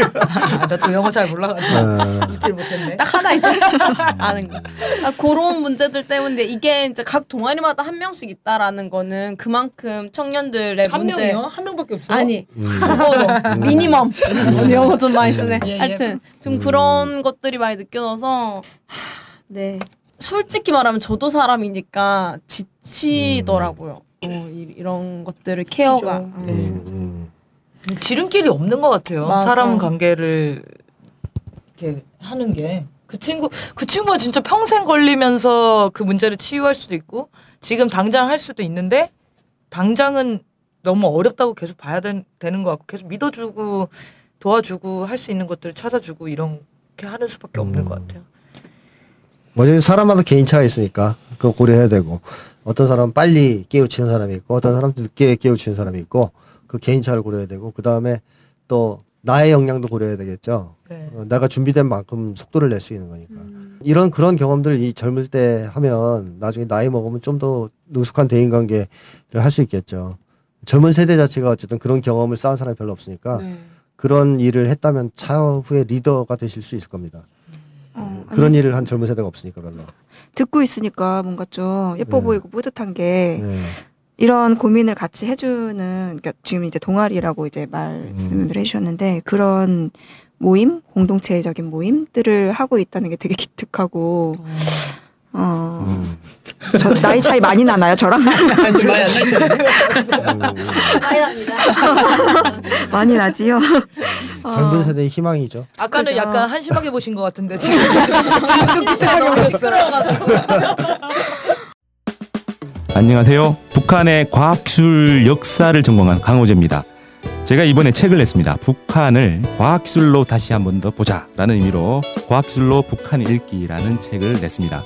아, 나또 영어 잘 몰라가지고 어, 잊질 못했네. 딱 하나 있었어. 아는 거. 아, 그런 문제들 때문에 이게 이제 각 동아리마다 한 명씩 있다라는 거는 그만큼 청년들의 한 문제. 명이요? 한 명밖에 없어요? 아니 음. 적어도 미니멈 언니 영어 좀 많이 쓰네. 예, 예. 하여튼 좀 음. 그런 것들이 많이 느껴져서 하, 네 솔직히 말하면 저도 사람이니까 지치더라고요. 어, 이, 이런 것들을 케어가. 음. 음, 음. 근데 지름길이 없는 것 같아요. 맞아. 사람 관계를 이렇게 하는 게. 그 친구, 그 친구가 진짜 평생 걸리면서 그 문제를 치유할 수도 있고, 지금 당장 할 수도 있는데, 당장은 너무 어렵다고 계속 봐야 된- 되는 것 같고, 계속 믿어주고, 도와주고, 할 수 있는 것들을 찾아주고, 이렇게 하는 수밖에 없는 음. 것 같아요. 뭐지 사람마다 개인차가 있으니까 그거 고려해야 되고 어떤 사람은 빨리 깨우치는 사람이 있고 어떤 사람은 늦게 깨우치는 사람이 있고 그 개인차를 고려해야 되고 그 다음에 또 나의 역량도 고려해야 되겠죠. 네. 어, 내가 준비된 만큼 속도를 낼 수 있는 거니까 이런 그런 경험들을 이 젊을 때 하면 나중에 나이 먹으면 좀 더 능숙한 대인 관계를 할 수 있겠죠. 젊은 세대 자체가 어쨌든 그런 경험을 쌓은 사람이 별로 없으니까 네. 그런 일을 했다면 차후에 리더가 되실 수 있을 겁니다. 어, 아니, 그런 일을 한 젊은 세대가 없으니까 별로. 듣고 있으니까 뭔가 좀 예뻐 네. 보이고 뿌듯한 게 네. 이런 고민을 같이 해주는 그러니까 지금 이제 동아리라고 이제 말씀을 해주셨는데 그런 모임 공동체적인 모임들을 하고 있다는 게 되게 기특하고 어, 음. 저 나이 차이 많이 나나요 저랑 아니, 많이 안. 음. 많이 납니다. 많이 나지요. 젊은 세대의 희망이죠. 아까는 그죠. 약간 한심하게 보신 것 같은데, 지금. 진짜 너무 쑥스러워가지고. 안녕하세요. 북한의 과학기술 역사를 전공한 강호재입니다. 제가 이번에 책을 냈습니다. 북한을 과학기술로 다시 한 번 더 보자라는 의미로 과학기술로 북한 읽기라는 책을 냈습니다.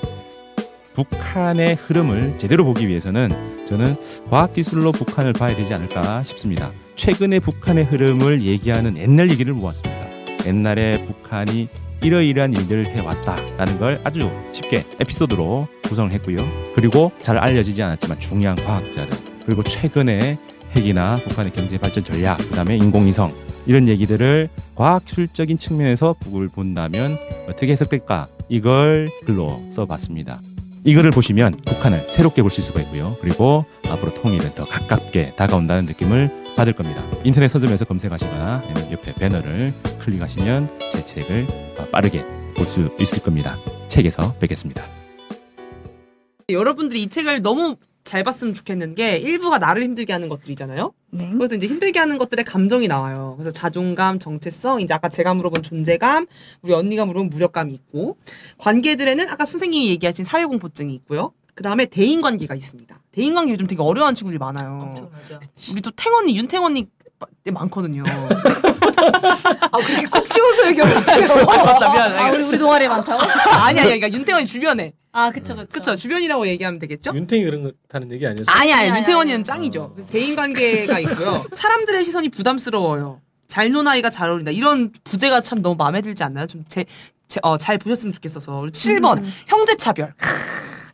북한의 흐름을 제대로 보기 위해서는 저는 과학기술로 북한을 봐야 되지 않을까 싶습니다. 최근에 북한의 흐름을 얘기하는 옛날 얘기를 모았습니다. 옛날에 북한이 이러이러한 일들을 해왔다라는 걸 아주 쉽게 에피소드로 구성을 했고요. 그리고 잘 알려지지 않았지만 중요한 과학자들 그리고 최근에 핵이나 북한의 경제 발전 전략 그다음에 인공위성 이런 얘기들을 과학술적인 측면에서 북을 본다면 어떻게 해석될까 이걸 글로 써봤습니다. 이거를 보시면 북한을 새롭게 보실 수가 있고요. 그리고 앞으로 통일은 더 가깝게 다가온다는 느낌을 받을 겁니다. 인터넷 서점에서 검색하시거나 옆에 배너를 클릭하시면 제 책을 어, 빠르게 볼 수 있을 겁니다. 책에서 뵙겠습니다. 여러분들이 이 책을 너무 잘 봤으면 좋겠는 게 일부가 나를 힘들게 하는 것들이잖아요. 네. 그래서 이제 힘들게 하는 것들의 감정이 나와요. 그래서 자존감, 정체성, 이제 아까 제가 물어본 존재감, 우리 언니가 물어본 무력감이 있고 관계들에는 아까 선생님이 얘기하신 사회공포증이 있고요. 그 다음에 대인관계가 있습니다. 대인관계 요즘 되게 어려워하는 친구들이 많아요. 엄청나죠. 우리 또 탱언니, 윤탱언니 많거든요. 아 그렇게 꼭 지워서 얘기하면 맞다, 미안해. 아 우리 우리 동아리 많다고? 아니, 아니, 그러니까 윤탱언니 주변에. 아 그쵸 그쵸. 그쵸, 주변이라고 얘기하면 되겠죠? 윤탱이 그런 거 타는 얘기 아니었어? 아니, 아니, 아니. 짱이죠. 그래서 대인 관계가 있고요. 사람들의 시선이 부담스러워요. 잘 노나이가 잘 어울린다. 이런 부제가 참 너무 마음에 들지 않나요? 좀 제, 제, 어, 잘 보셨으면 좋겠어서. 7번, 형제 차별.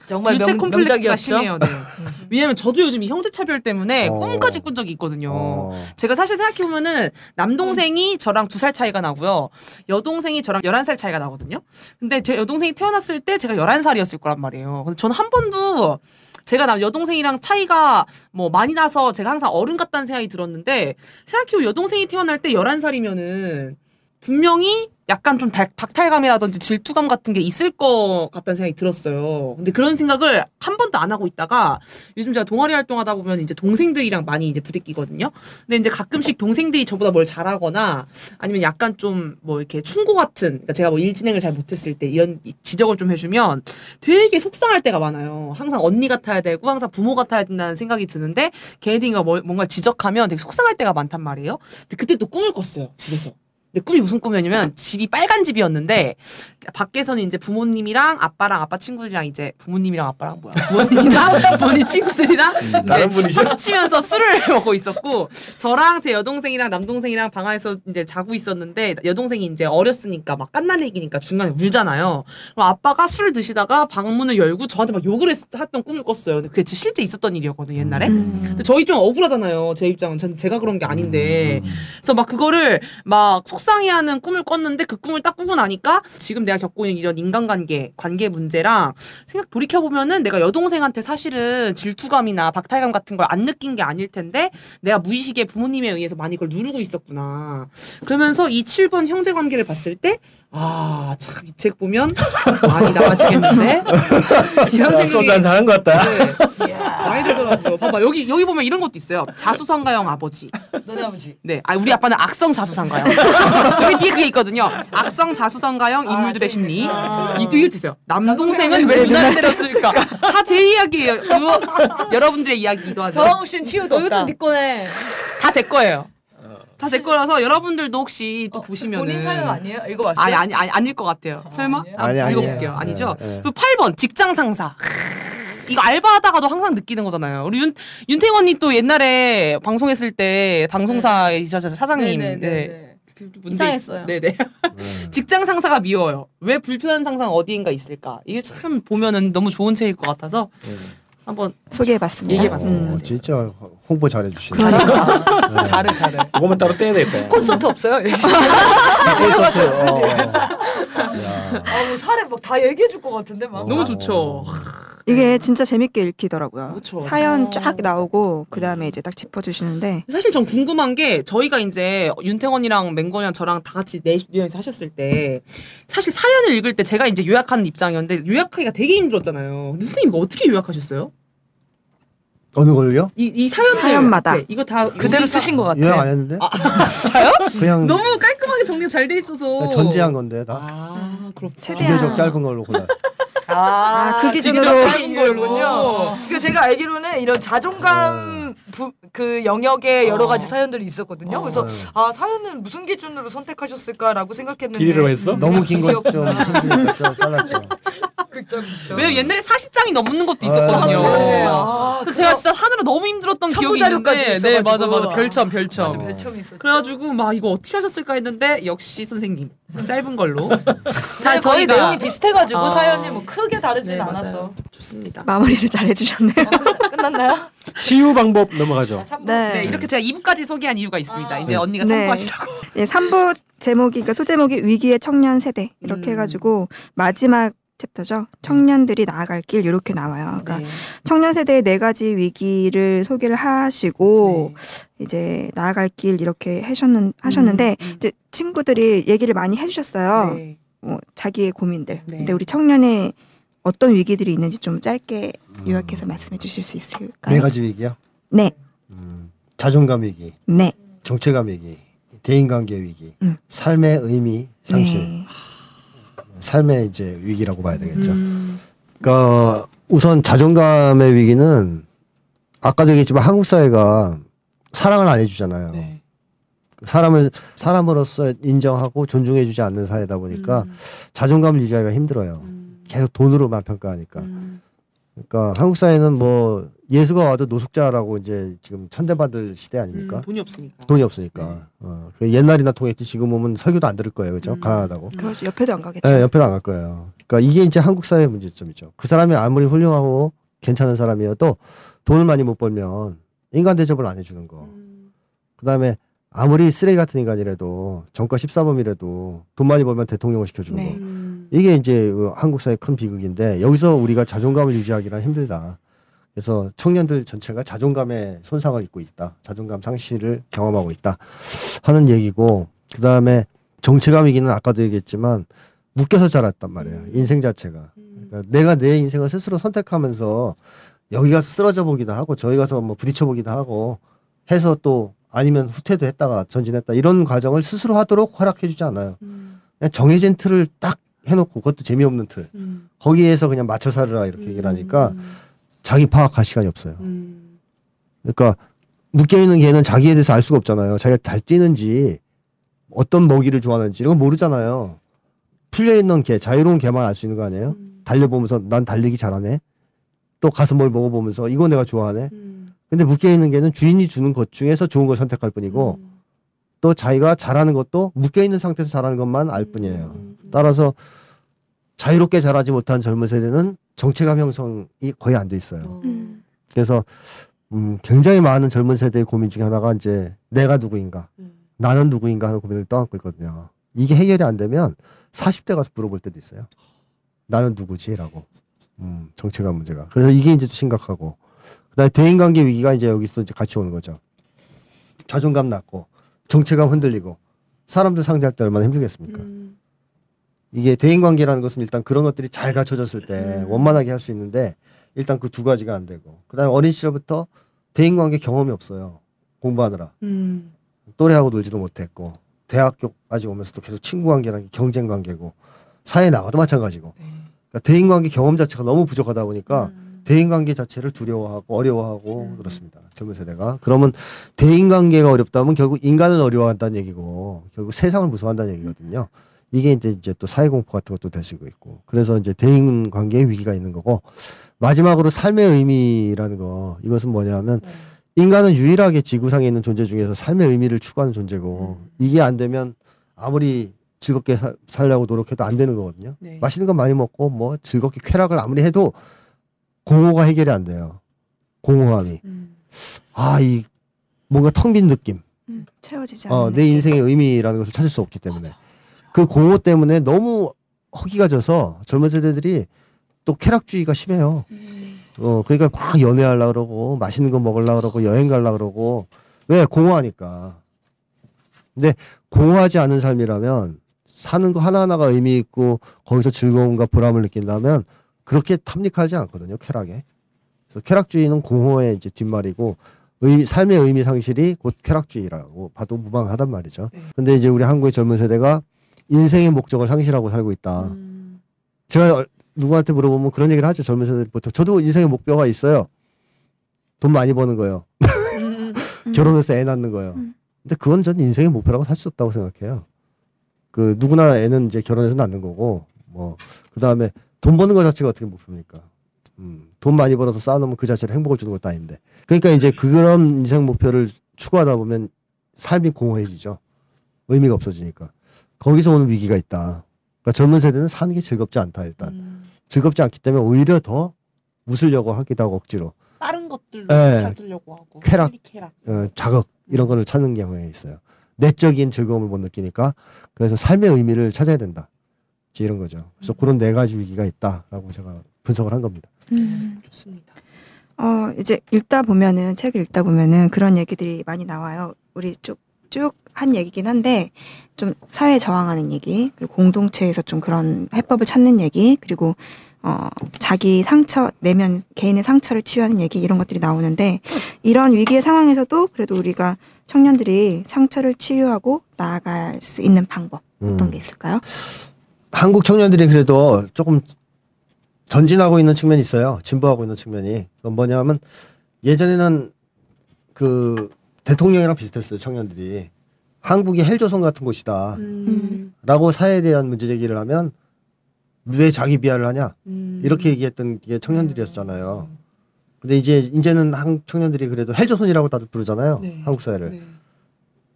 정말 주체 명, 콤플렉스가. 심해요. 네. 왜냐면 저도 요즘 이 형제 차별 때문에 어. 꿈까지 꾼 적이 있거든요. 어. 제가 사실 생각해 보면은 남동생이 저랑 두 살 차이가 나고요. 여동생이 저랑 11살 차이가 나거든요. 근데 제 여동생이 태어났을 때 제가 11살이었을 거란 말이에요. 근데 저는 한 번도 제가 남 여동생이랑 차이가 뭐 많이 나서 제가 항상 어른 같다는 생각이 들었는데 생각해보면 여동생이 태어날 때 11살이면은 분명히 약간 좀 박, 박탈감이라든지 질투감 같은 게 있을 것 같다는 생각이 들었어요. 근데 그런 생각을 한 번도 안 하고 있다가 요즘 제가 동아리 활동하다 보면 이제 동생들이랑 많이 이제 부대끼거든요. 근데 이제 가끔씩 동생들이 저보다 뭘 잘하거나 아니면 약간 좀 뭐 이렇게 충고 같은, 그러니까 제가 뭐 일 진행을 잘 못했을 때 이런 지적을 좀 해주면 되게 속상할 때가 많아요. 항상 언니 같아야 되고 항상 부모 같아야 된다는 생각이 드는데 걔네들이 뭐- 뭔가 지적하면 되게 속상할 때가 많단 말이에요. 근데 그때 또 꿈을 꿨어요 집에서. 근데 꿈이 무슨 꿈이었냐면 집이 빨간 집이었는데 밖에서는 이제 부모님이랑 아빠랑 아빠 친구들이랑 이제 부모님이랑 아빠랑 뭐야 부모님이랑 부모님 친구들이랑 다른 분이셔? 파트 치면서 술을 먹고 있었고 저랑 제 여동생이랑 남동생이랑 방 안에서 이제 자고 있었는데 여동생이 이제 어렸으니까 막 깐난애기니까 중간에 울잖아요. 그럼 아빠가 술을 드시다가 방문을 열고 저한테 막 욕을 했, 했던 꿈을 꿨어요. 근데 그게 실제 있었던 일이었거든요 옛날에. 근데 저희 좀 억울하잖아요. 제 입장은 전 제가 그런 게 아닌데. 그래서 막 그거를 막 속 상해 하는 꿈을 꿨는데 그 꿈을 딱 꾸고 나니까 지금 내가 겪고 있는 이런 인간관계, 관계 문제랑 생각 돌이켜 보면은 내가 여동생한테 사실은 질투감이나 박탈감 같은 걸 안 느낀 게 아닐 텐데 내가 무의식에 부모님에 의해서 많이 그걸 누르고 있었구나. 그러면서 이 7번 형제 관계를 봤을 때 아, 참, 이 책 보면 많이 나아지겠는데? 이런 아, 생각이 한잔 하는 것 같다. 네, 많이 들더라고요. 봐봐, 여기, 여기 보면 이런 것도 있어요. 자수성가형 아버지. 너네 아버지. 네, 아 우리 아빠는 악성 자수성가형. 여기 뒤에 그게 있거든요. 악성 자수성가형 인물들의 심리. 이 또 이것도 있어요. 남동생은 왜 누나를 때렸을까? 다 제 이야기예요. 여러분들의 이야기기도 하죠. 정우 씨는 치유도 이것도 없다. 네 거네. 다 제 거예요. 다 제 거라서 여러분들도 혹시 또 보시면은 본인 사연 아니에요? 읽어봤어요? 아니 아니 아니 아닐 것 같아요. 설마? 아니에요? 아니, 아니에요. 읽어볼게요. 아니죠? 네, 네. 그리고 8번 직장 상사. 이거 알바하다가도 항상 느끼는 거잖아요. 우리 윤 언니 또 옛날에 방송했을 때 방송사이셔서 사장님. 네. 네네네. 문제 이상했어요. 있- 네네. 직장 상사가 미워요. 왜 불편한 상사가 어디인가 있을까? 이게 참 보면은 너무 좋은 책일 것 같아서 한번 소개해봤습니다. 얘기해봤습니다. 어, 진짜 홍보 잘해주시네. 그러니까 잘해 잘해. 그거만 따로 떼야 되겠다. 콘서트 없어요? 콘서트. 어, 어. 야. 아우 사례 막 다 얘기해 줄 것 같은데 막. 너무 좋죠. 이게 진짜 재밌게 읽히더라고요. 그쵸. 사연 어. 쫙 나오고 그 다음에 이제 딱 짚어주시는데 사실 전 궁금한 게 저희가 이제 윤태원이랑 맹건이랑 저랑 다 같이 내에서 하셨을 때 사실 사연을 읽을 때 제가 이제 요약하는 입장이었는데 요약하기가 되게 힘들었잖아요. 근데 선생님 이거 어떻게 요약하셨어요? 어느 걸요? 이, 이 사연들 사연마다. 네, 이거 다 그대로 우리가- 쓰신 것 같아. 요약 안 했는데? 진짜요? 그냥 너무 깔끔하게 정리가 잘 돼 있어서 전제한 건데 다. 아 그렇구나. 최대한. 비교적 짧은 걸로 골라. 아, 그 기준으로. 그런 거군요. 그 제가 알기로는 이런 자존감 부, 그 영역에 여러 가지 사연들이 있었거든요. 그래서 아 사연은 무슨 기준으로 선택하셨을까라고 생각했는데 길이로 했어? 너무 긴건좀 길이었구나. 힘드니까 좀 잘랐죠. 극장 극장. 왜냐면 옛날에 40장이 넘는 것도 있었거든요. 아, 맞아요. 아, 그래서 제가 진짜 하느라 너무 힘들었던 기억이 있는데. 네 맞아 맞아 별첨 별첨 맞아, 별첨이 있었죠. 그래가지고 막 이거 어떻게 하셨을까 했는데 역시 선생님 짧은 걸로 네, 저희 저희가- 내용이 비슷해가지고 아. 사연이 뭐 크게 다르진 네. 않아서 좋습니다. 마무리를 잘 해주셨네요. 끝났나요? 치유 방법 넘어가죠. 네. 네 이렇게 제가 2부까지 소개한 이유가 있습니다. 아. 이제 네. 언니가 네. 3부 하시라고. 예, 3부 제목이 그러니까 소제목이 위기의 청년 세대 이렇게 음. 해가지고 마지막 챕터죠. 청년들이 나아갈 길 이렇게 나와요. 그러니까 네. 청년 세대의 네 가지 위기를 소개를 하시고 네. 이제 나아갈 길 이렇게 하셨는 하셨는데 음, 음. 이제 친구들이 얘기를 많이 해주셨어요. 네. 어, 자기의 고민들. 네. 근데 우리 청년의 어떤 위기들이 있는지 좀 짧게 요약해서 말씀해 주실 수 있을까요? 네 가지 위기요. 네, 음, 자존감 위기, 네, 정체감 위기, 대인관계 위기, 음. 삶의 의미 상실, 네. 삶의 이제 위기라고 봐야 되겠죠. 음. 그러니까 우선 자존감의 위기는 아까도 얘기했지만 한국 사회가 사랑을 안 해주잖아요. 네. 사람을 사람으로서 인정하고 존중해주지 않는 사회다 보니까 음. 자존감을 유지하기가 힘들어요. 음. 계속 돈으로만 평가하니까. 음. 그러니까 한국 사회는 뭐 예수가 와도 노숙자라고 이제 지금 천대받을 시대 아닙니까? 음, 돈이 없으니까. 돈이 없으니까. 어, 그 옛날이나 통했지 지금 오면 설교도 안 들을 거예요, 그죠? 음. 가난하다고. 그렇죠. 옆에도 안 가겠죠. 네, 옆에도 안 갈 거예요. 그러니까 이게 이제 한국 사회의 문제점이죠. 그 사람이 아무리 훌륭하고 괜찮은 사람이어도 돈을 많이 못 벌면 인간 대접을 안 해주는 거. 음. 그다음에 아무리 쓰레기 같은 인간이라도 정가 14범이라도 돈 많이 벌면 대통령을 시켜주는 네. 거. 음. 이게 이제 그 한국 사회의 큰 비극인데 여기서 우리가 자존감을 유지하기는 힘들다. 그래서 청년들 전체가 자존감의 손상을 입고 있다. 자존감 상실을 경험하고 있다. 하는 얘기고 그다음에 정체감 위기는 아까도 얘기했지만 묶여서 자랐단 말이에요. 인생 자체가. 그러니까 내가 내 인생을 스스로 선택하면서 여기 가서 쓰러져 보기도 하고 저기 가서 뭐 부딪혀 보기도 하고 해서 또 아니면 후퇴도 했다가 전진했다 이런 과정을 스스로 하도록 허락해 주지 않아요. 음. 정해진 틀을 딱 해놓고 그것도 재미없는 틀 음. 거기에서 그냥 맞춰 살으라 이렇게 얘기를 하니까 음. 자기 파악할 시간이 없어요. 음. 그러니까 묶여 있는 개는 자기에 대해서 알 수가 없잖아요. 자기가 잘 뛰는지 어떤 먹이를 좋아하는지 이런 거 모르잖아요. 풀려 있는 개, 자유로운 개만 알 수 있는 거 아니에요? 음. 달려보면서 난 달리기 잘하네. 또 가서 뭘 먹어보면서 이거 내가 좋아하네. 음. 근데 묶여 있는 개는 주인이 주는 것 중에서 좋은 걸 선택할 뿐이고 음. 또 자기가 잘하는 것도 묶여 있는 상태에서 잘하는 것만 알 뿐이에요. 음. 따라서 자유롭게 자라지 못한 젊은 세대는 정체감 형성이 거의 안 돼 있어요. 어. 음. 그래서 음, 굉장히 많은 젊은 세대의 고민 중에 하나가 이제 내가 누구인가, 음. 나는 누구인가 하는 고민을 떠안고 있거든요. 이게 해결이 안 되면 40대 가서 물어볼 때도 있어요. 나는 누구지라고. 음, 정체감 문제가. 그래서 이게 이제 또 심각하고. 그다음에 대인관계 위기가 이제 여기서 이제 같이 오는 거죠. 자존감 낮고 정체감 흔들리고 사람들 상대할 때 얼마나 힘들겠습니까? 음. 이게 대인 관계라는 것은 일단 그런 것들이 잘 갖춰졌을 때 음. 원만하게 할 수 있는데 일단 그 두 가지가 안 되고 그다음에 어린 시절부터 대인 관계 경험이 없어요 공부하느라 음. 또래하고 놀지도 못했고 대학교까지 오면서도 계속 친구 관계라는 게 경쟁 관계고 사회 에 나가도 마찬가지고 네. 그러니까 대인 관계 경험 자체가 너무 부족하다 보니까 음. 대인관계 자체를 두려워하고 어려워하고 음. 그렇습니다 젊은 세대가 그러면 대인관계가 어렵다면 결국 인간을 어려워한다는 얘기고 결국 세상을 무서워한다는 얘기거든요 이게 이제 이제 또 사회 공포 같은 것도 될 수 있고 그래서 이제 대인 관계에 위기가 있는 거고 마지막으로 삶의 의미라는 거 이것은 뭐냐면 네. 인간은 유일하게 지구상에 있는 존재 중에서 삶의 의미를 추구하는 존재고 음. 이게 안 되면 아무리 즐겁게 사- 살려고 노력해도 안 되는 거거든요. 네. 맛있는 거 많이 먹고 뭐 즐겁게 쾌락을 아무리 해도 공허가 해결이 안 돼요. 공허함이 음. 아 이 뭔가 텅 빈 느낌. 음, 채워지지 않는 어, 내. 인생의 의미라는 것을 찾을 수 없기 때문에 그 공허 때문에 너무 허기가 져서 젊은 세대들이 또 쾌락주의가 심해요. 음. 어 그러니까 막 연애하려 그러고 맛있는 거 먹으려 그러고 여행 가려 그러고 왜 공허하니까. 근데 공허하지 않은 삶이라면 사는 거 하나하나가 의미 있고 거기서 즐거움과 보람을 느낀다면 그렇게 탐닉하지 않거든요 쾌락에. 그래서 쾌락주의는 공허의 이제 뒷말이고 의미, 삶의 의미 상실이 곧 쾌락주의라고 봐도 무방하단 말이죠. 네. 근데 이제 우리 한국의 젊은 세대가 인생의 목적을 상실하고 살고 있다. 음. 제가 얼- 누구한테 물어보면 그런 얘기를 하죠. 젊은 세대들 보통 저도 인생의 목표가 있어요. 돈 많이 버는 거요. 음. 결혼해서 애 낳는 거요. 음. 근데 그건 전 인생의 목표라고 살 수 없다고 생각해요. 그 누구나 애는 이제 결혼해서 낳는 거고 뭐 그다음에 돈 버는 것 자체가 어떻게 목표입니까? 음, 돈 많이 벌어서 쌓아놓으면 그 자체로 행복을 주는 것도 아닌데. 그러니까 이제 그런 인생 목표를 추구하다 보면 삶이 공허해지죠. 의미가 없어지니까. 거기서 오는 위기가 있다. 그러니까 젊은 세대는 사는 게 즐겁지 않다 일단. 음. 즐겁지 않기 때문에 오히려 더 웃으려고 하기도 하고 억지로 다른 것들로 네. 찾으려고 하고 쾌락. 쾌락. 어, 자극 이런 거를 찾는 경향이 있어요. 내적인 즐거움을 못 느끼니까 그래서 삶의 의미를 찾아야 된다. 이제 이런 거죠. 그래서 그런 네 가지 위기가 있다라고 제가 분석을 한 겁니다. 음. 좋습니다. 어, 이제 읽다 보면은, 책을 읽다 보면은 그런 얘기들이 많이 나와요. 우리 쭉, 쭉 한 얘기긴 한데, 좀 사회에 저항하는 얘기, 그리고 공동체에서 좀 그런 해법을 찾는 얘기, 그리고, 어, 자기 상처, 내면 개인의 상처를 치유하는 얘기, 이런 것들이 나오는데, 이런 위기의 상황에서도 그래도 우리가 청년들이 상처를 치유하고 나아갈 수 있는 방법, 어떤 음. 게 있을까요? 한국 청년들이 그래도 조금 전진하고 있는 측면이 있어요. 진보하고 있는 측면이. 그건 뭐냐면 예전에는 그 대통령이랑 비슷했어요. 청년들이. 한국이 헬조선 같은 곳이다. 음. 라고 사회에 대한 문제 제기를 하면 왜 자기 비하를 하냐? 음. 이렇게 얘기했던 게 청년들이었잖아요. 근데 이제 이제는 한국 청년들이 그래도 헬조선이라고 다들 부르잖아요. 네. 한국 사회를. 네.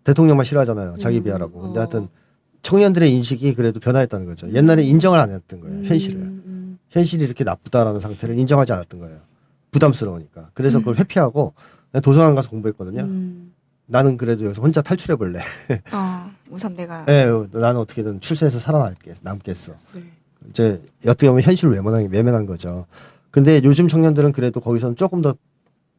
대통령만 싫어하잖아요. 자기 음, 비하라고. 근데 어. 하여튼 청년들의 인식이 그래도 변화했다는 거죠. 옛날에 인정을 안 했던 거예요. 현실을. 음. 현실이 이렇게 나쁘다라는 상태를 인정하지 않았던 거예요. 부담스러우니까. 그래서 음. 그걸 회피하고 도서관 가서 공부했거든요. 음. 나는 그래도 여기서 혼자 탈출해 볼래. 어, 우선 내가. 예, 나는 어떻게든 출세해서 살아남겠, 남겠어. 네. 이제 어떻게 보면 현실을 외면한, 외면한 거죠. 근데 요즘 청년들은 그래도 거기서는 조금 더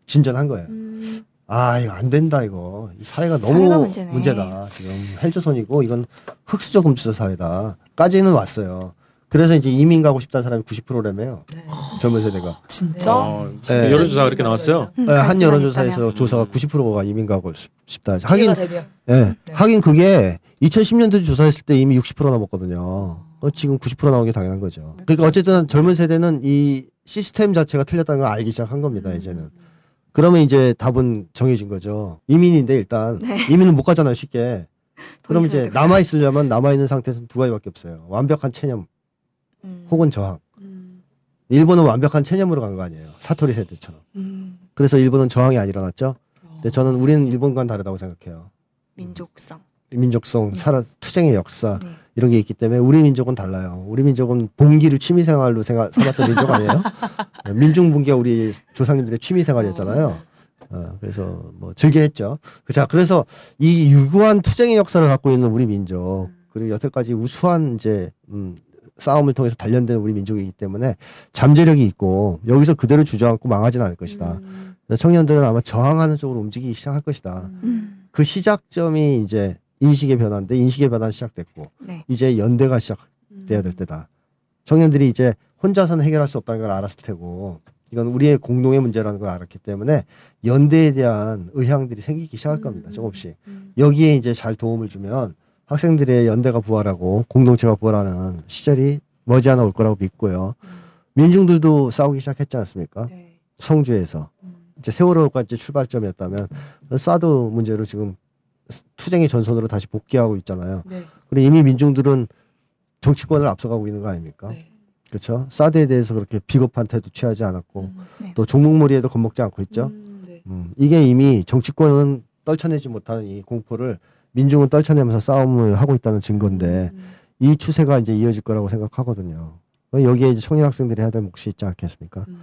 진전한 거예요. 음. 아, 이거 안 된다, 이거. 이 사회가 너무 사회가. 문제다. 지금 헬조선이고 이건 흑수저 금수저 사회다. 까지는 왔어요. 그래서 이제 이민 가고 싶다는 사람이 90%라며요. 네. 젊은 세대가. 진짜? 어, 네. 여론조사가 그렇게 나왔어요. 음, 네, 한 여론조사에서. 조사가 90%가 이민 가고 싶- 싶다. 하긴. 예, 네. 하긴 그게 2010년도 조사했을 때 이미 60% 넘었거든요. 어, 지금 90% 나온 게 당연한 거죠. 그러니까 어쨌든 젊은 세대는 이 시스템 자체가 틀렸다는 걸 알기 시작한 겁니다, 이제는. 그러면 이제 답은 정해진 거죠. 이민인데 일단 네. 이민은 못 가잖아요, 쉽게. 그럼 이제. 남아 있으려면 남아 있는 상태에서 두 가지밖에 없어요. 완벽한 체념 음. 혹은 저항. 음. 일본은 완벽한 체념으로 간 거 아니에요. 사토리 세대처럼. 음. 그래서 일본은 저항이 안 일어났죠. 근데 저는 우리는 일본과는 다르다고 생각해요. 민족성. 민족성, 살아 투쟁의 역사 네. 이런 게 있기 때문에 우리 민족은 달라요. 우리 민족은 봉기를 취미 생활로 생각 삼았던 민족 아니에요? 네, 민중 봉기가 우리 조상님들의 취미 생활이었잖아요. 어, 그래서 뭐 즐겨 했죠. 자, 그래서 이 유구한 투쟁의 역사를 갖고 있는 우리 민족 그리고 여태까지 우수한 이제 음, 싸움을 통해서 단련된 우리 민족이기 때문에 잠재력이 있고 여기서 그대로 주저앉고 망하지는 않을 것이다. 음. 청년들은 아마 저항하는 쪽으로 움직이기 시작할 것이다. 음. 그 시작점이 이제 인식의 변화인데 인식의 변화는 시작됐고 네. 이제 연대가 시작돼야 될 때다. 청년들이 이제 혼자서는 해결할 수 없다는 걸 알았을 테고 이건 우리의 공동의 문제라는 걸 알았기 때문에 연대에 대한 의향들이 생기기 시작할 겁니다. 조금씩 음. 여기에 이제 잘 도움을 주면 학생들의 연대가 부활하고 공동체가 부활하는 시절이 머지않아 올 거라고 믿고요. 민중들도 싸우기 시작했지 않습니까? 네. 성주에서 이제 세월호가 이제 출발점이었다면 사드 문제로 지금 투쟁의 전선으로 다시 복귀하고 있잖아요. 네. 그리고 이미 민중들은 정치권을 앞서가고 있는 거 아닙니까? 네. 그렇죠? 사드에 대해서 그렇게 비겁한 태도 취하지 않았고 음. 네. 또 종목몰이에도 겁먹지 않고 있죠. 음, 네. 음, 이게 이미 정치권은 떨쳐내지 못하는 이 공포를 민중은 떨쳐내면서 싸움을 하고 있다는 증거인데 음. 이 추세가 이제 이어질 거라고 생각하거든요. 여기에 이제 청년 학생들이 해야 될 몫이 있지 않겠습니까? 음.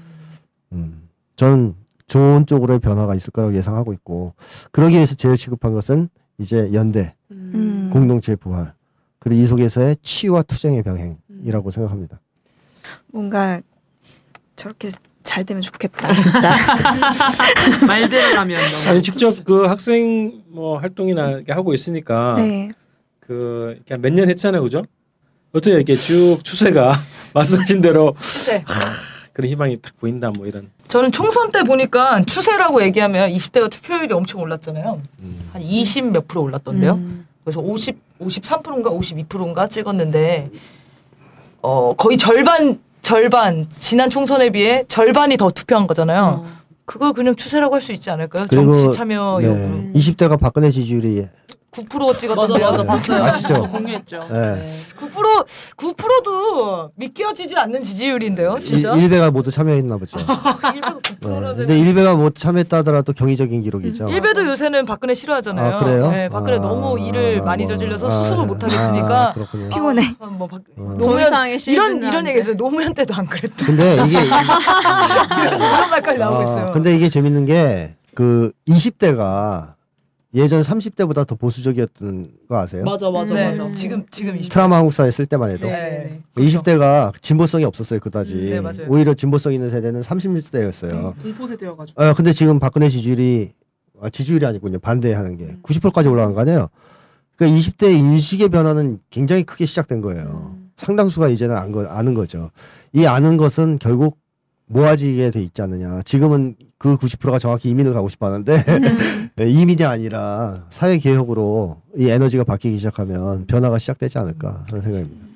음, 저는 좋은 쪽으로의 변화가 있을 거라고 예상하고 있고 그러기 위해서 제일 시급한 것은 이제 연대, 음. 공동체의 부활 그리고 이 속에서의 치유와 투쟁의 병행이라고 생각합니다. 뭔가 저렇게 잘 되면 좋겠다, 진짜. 말대로 하면 너무 아니 직접 그 학생 뭐 활동이나 이렇게 하고 있으니까 네. 그몇 년 했잖아요, 그죠? 어떻게 이렇게 쭉 추세가 말씀하신 대로 추세. 그런 희망이 딱 보인다 뭐 이런. 저는 총선 때 보니까 추세라고 얘기하면 20대가 투표율이 엄청 올랐잖아요. 한20 몇 프로 올랐던데요. 음. 그래서 50, 53%인가 52%인가 찍었는데 어 거의 절반 절반 지난 총선에 비해 절반이 더 투표한 거잖아요. 어. 그걸 그냥 추세라고 할 수 있지 않을까요? 정치 참여 네, 여부. 20대가 박근혜 지지율이 9% 찍었던데요. 맞아, 맞아, 봤어요. 아시죠? 공유했죠. 예. 9% 9%도 믿겨지지 않는 지지율인데요, 진짜. 일, 일베가 모두 참여했나 보죠. 일베가 네. 9%는 근데 일베가 뭐 참여했다 하더라도 경이적인 기록이죠. 일베도 요새는 박근혜 싫어하잖아요. 아, 그래요? 네, 박근혜 아, 너무 일을 아, 많이 뭐, 저질러서 아, 수습을 못 아, 하겠으니까 그렇군요. 피곤해. 아, 뭐 박, 어. 더 노무현 이런 이런. 얘기 있어요. 노무현 때도 안 그랬다. 근데 이게 이런 말까지 나오고 아, 있어요. 근데 이게 재밌는 게 그 20대가 예전 30대보다 더 보수적이었던 거 아세요? 맞아 맞아 네, 맞아. 지금 지금 20대. 트라우마 한국사에 쓸 때만 해도 네. 20대가 진보성이 없었어요 그다지. 음, 네, 맞아요. 오히려 진보성 있는 세대는 30대였어요. 공포 세대여가지고. 아, 근데 지금 박근혜 지지율이 아, 지지율이 아니군요. 반대하는 게 90%까지 올라간 거 아니에요. 그러니까 20대 인식의 변화는 굉장히 크게 시작된 거예요. 상당수가 이제는 안 거, 아는 거죠. 이 아는 것은 결국 모아지게 돼 있지 않느냐. 지금은 그 90%가 정확히 이민을 가고 싶어 하는데 예, 이민이 아니라 사회 개혁으로 이 에너지가 바뀌기 시작하면 변화가 시작되지 않을까 하는 생각입니다.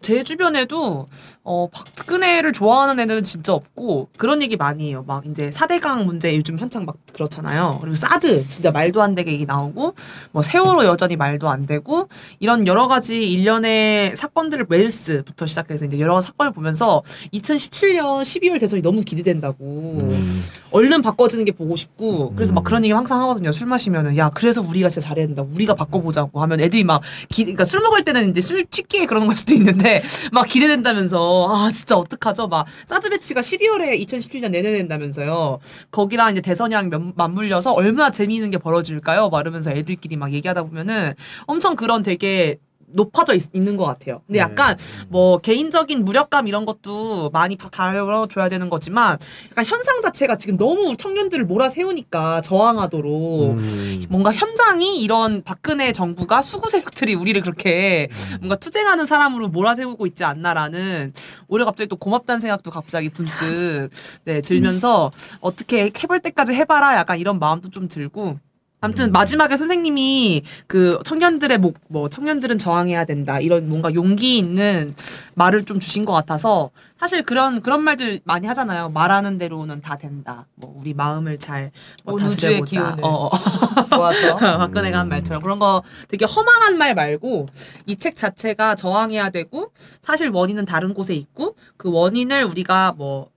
제 주변에도 어 박근혜를 좋아하는 애들은 진짜 없고 그런 얘기 많이 해요. 막 이제 4대강 문제 요즘 한창 막 그렇잖아요. 그리고 사드 진짜 말도 안 되게 얘기 나오고 뭐 세월호 여전히 말도 안 되고 이런 여러 가지 일련의 사건들을 웰스부터 시작해서 이제 여러 사건을 보면서 2017년 12월 대선이 너무 기대된다고 음. 얼른 바꿔지는 게 보고 싶고 그래서 막 음. 그런 얘기 항상 하거든요. 술 마시면은 야 그래서 우리가 진짜 잘해야 된다. 우리가 바꿔보자고 하면 애들이 막 기, 그러니까 술 먹을 때는 이제 술 취기에 그러는 걸 수도 있는데 막 기대된다면서 아 진짜 어떡하죠? 막 사드 배치가 12월에 2017년 내내 된다면서요. 거기랑 이제 대선이랑 면- 맞물려서 얼마나 재미있는 게 벌어질까요? 막 이러면서 애들끼리 막 얘기하다 보면은 엄청 그런 되게 높아져 있, 는것 같아요. 근데 약간 뭐 개인적인 무력감 이런 것도 많이 바- 다뤄줘야 되는 거지만 약간 현상 자체가 지금 너무 청년들을 몰아세우니까 저항하도록 음. 뭔가 현장이 이런 박근혜 정부가 수구 세력들이 우리를 그렇게 뭔가 투쟁하는 사람으로 몰아세우고 있지 않나라는 오히려 갑자기 또 고맙다는 생각도 갑자기 문득 네, 들면서 어떻게 해볼 때까지 해봐라 약간 이런 마음도 좀 들고 아무튼 마지막에 선생님이 그 청년들의 목, 뭐 청년들은 저항해야 된다. 이런 뭔가 용기 있는 말을 좀 주신 것 같아서 사실 그런 그런 말들 많이 하잖아요. 말하는 대로는 다 된다. 뭐 우리 마음을 잘뭐 다스려보자. 기운을. 어, 어. 좋아서 박근혜가 한 말처럼. 그런 거 되게 허망한 말 말고 이 책 자체가 저항해야 되고 사실 원인은 다른 곳에 있고 그 원인을 우리가 뭐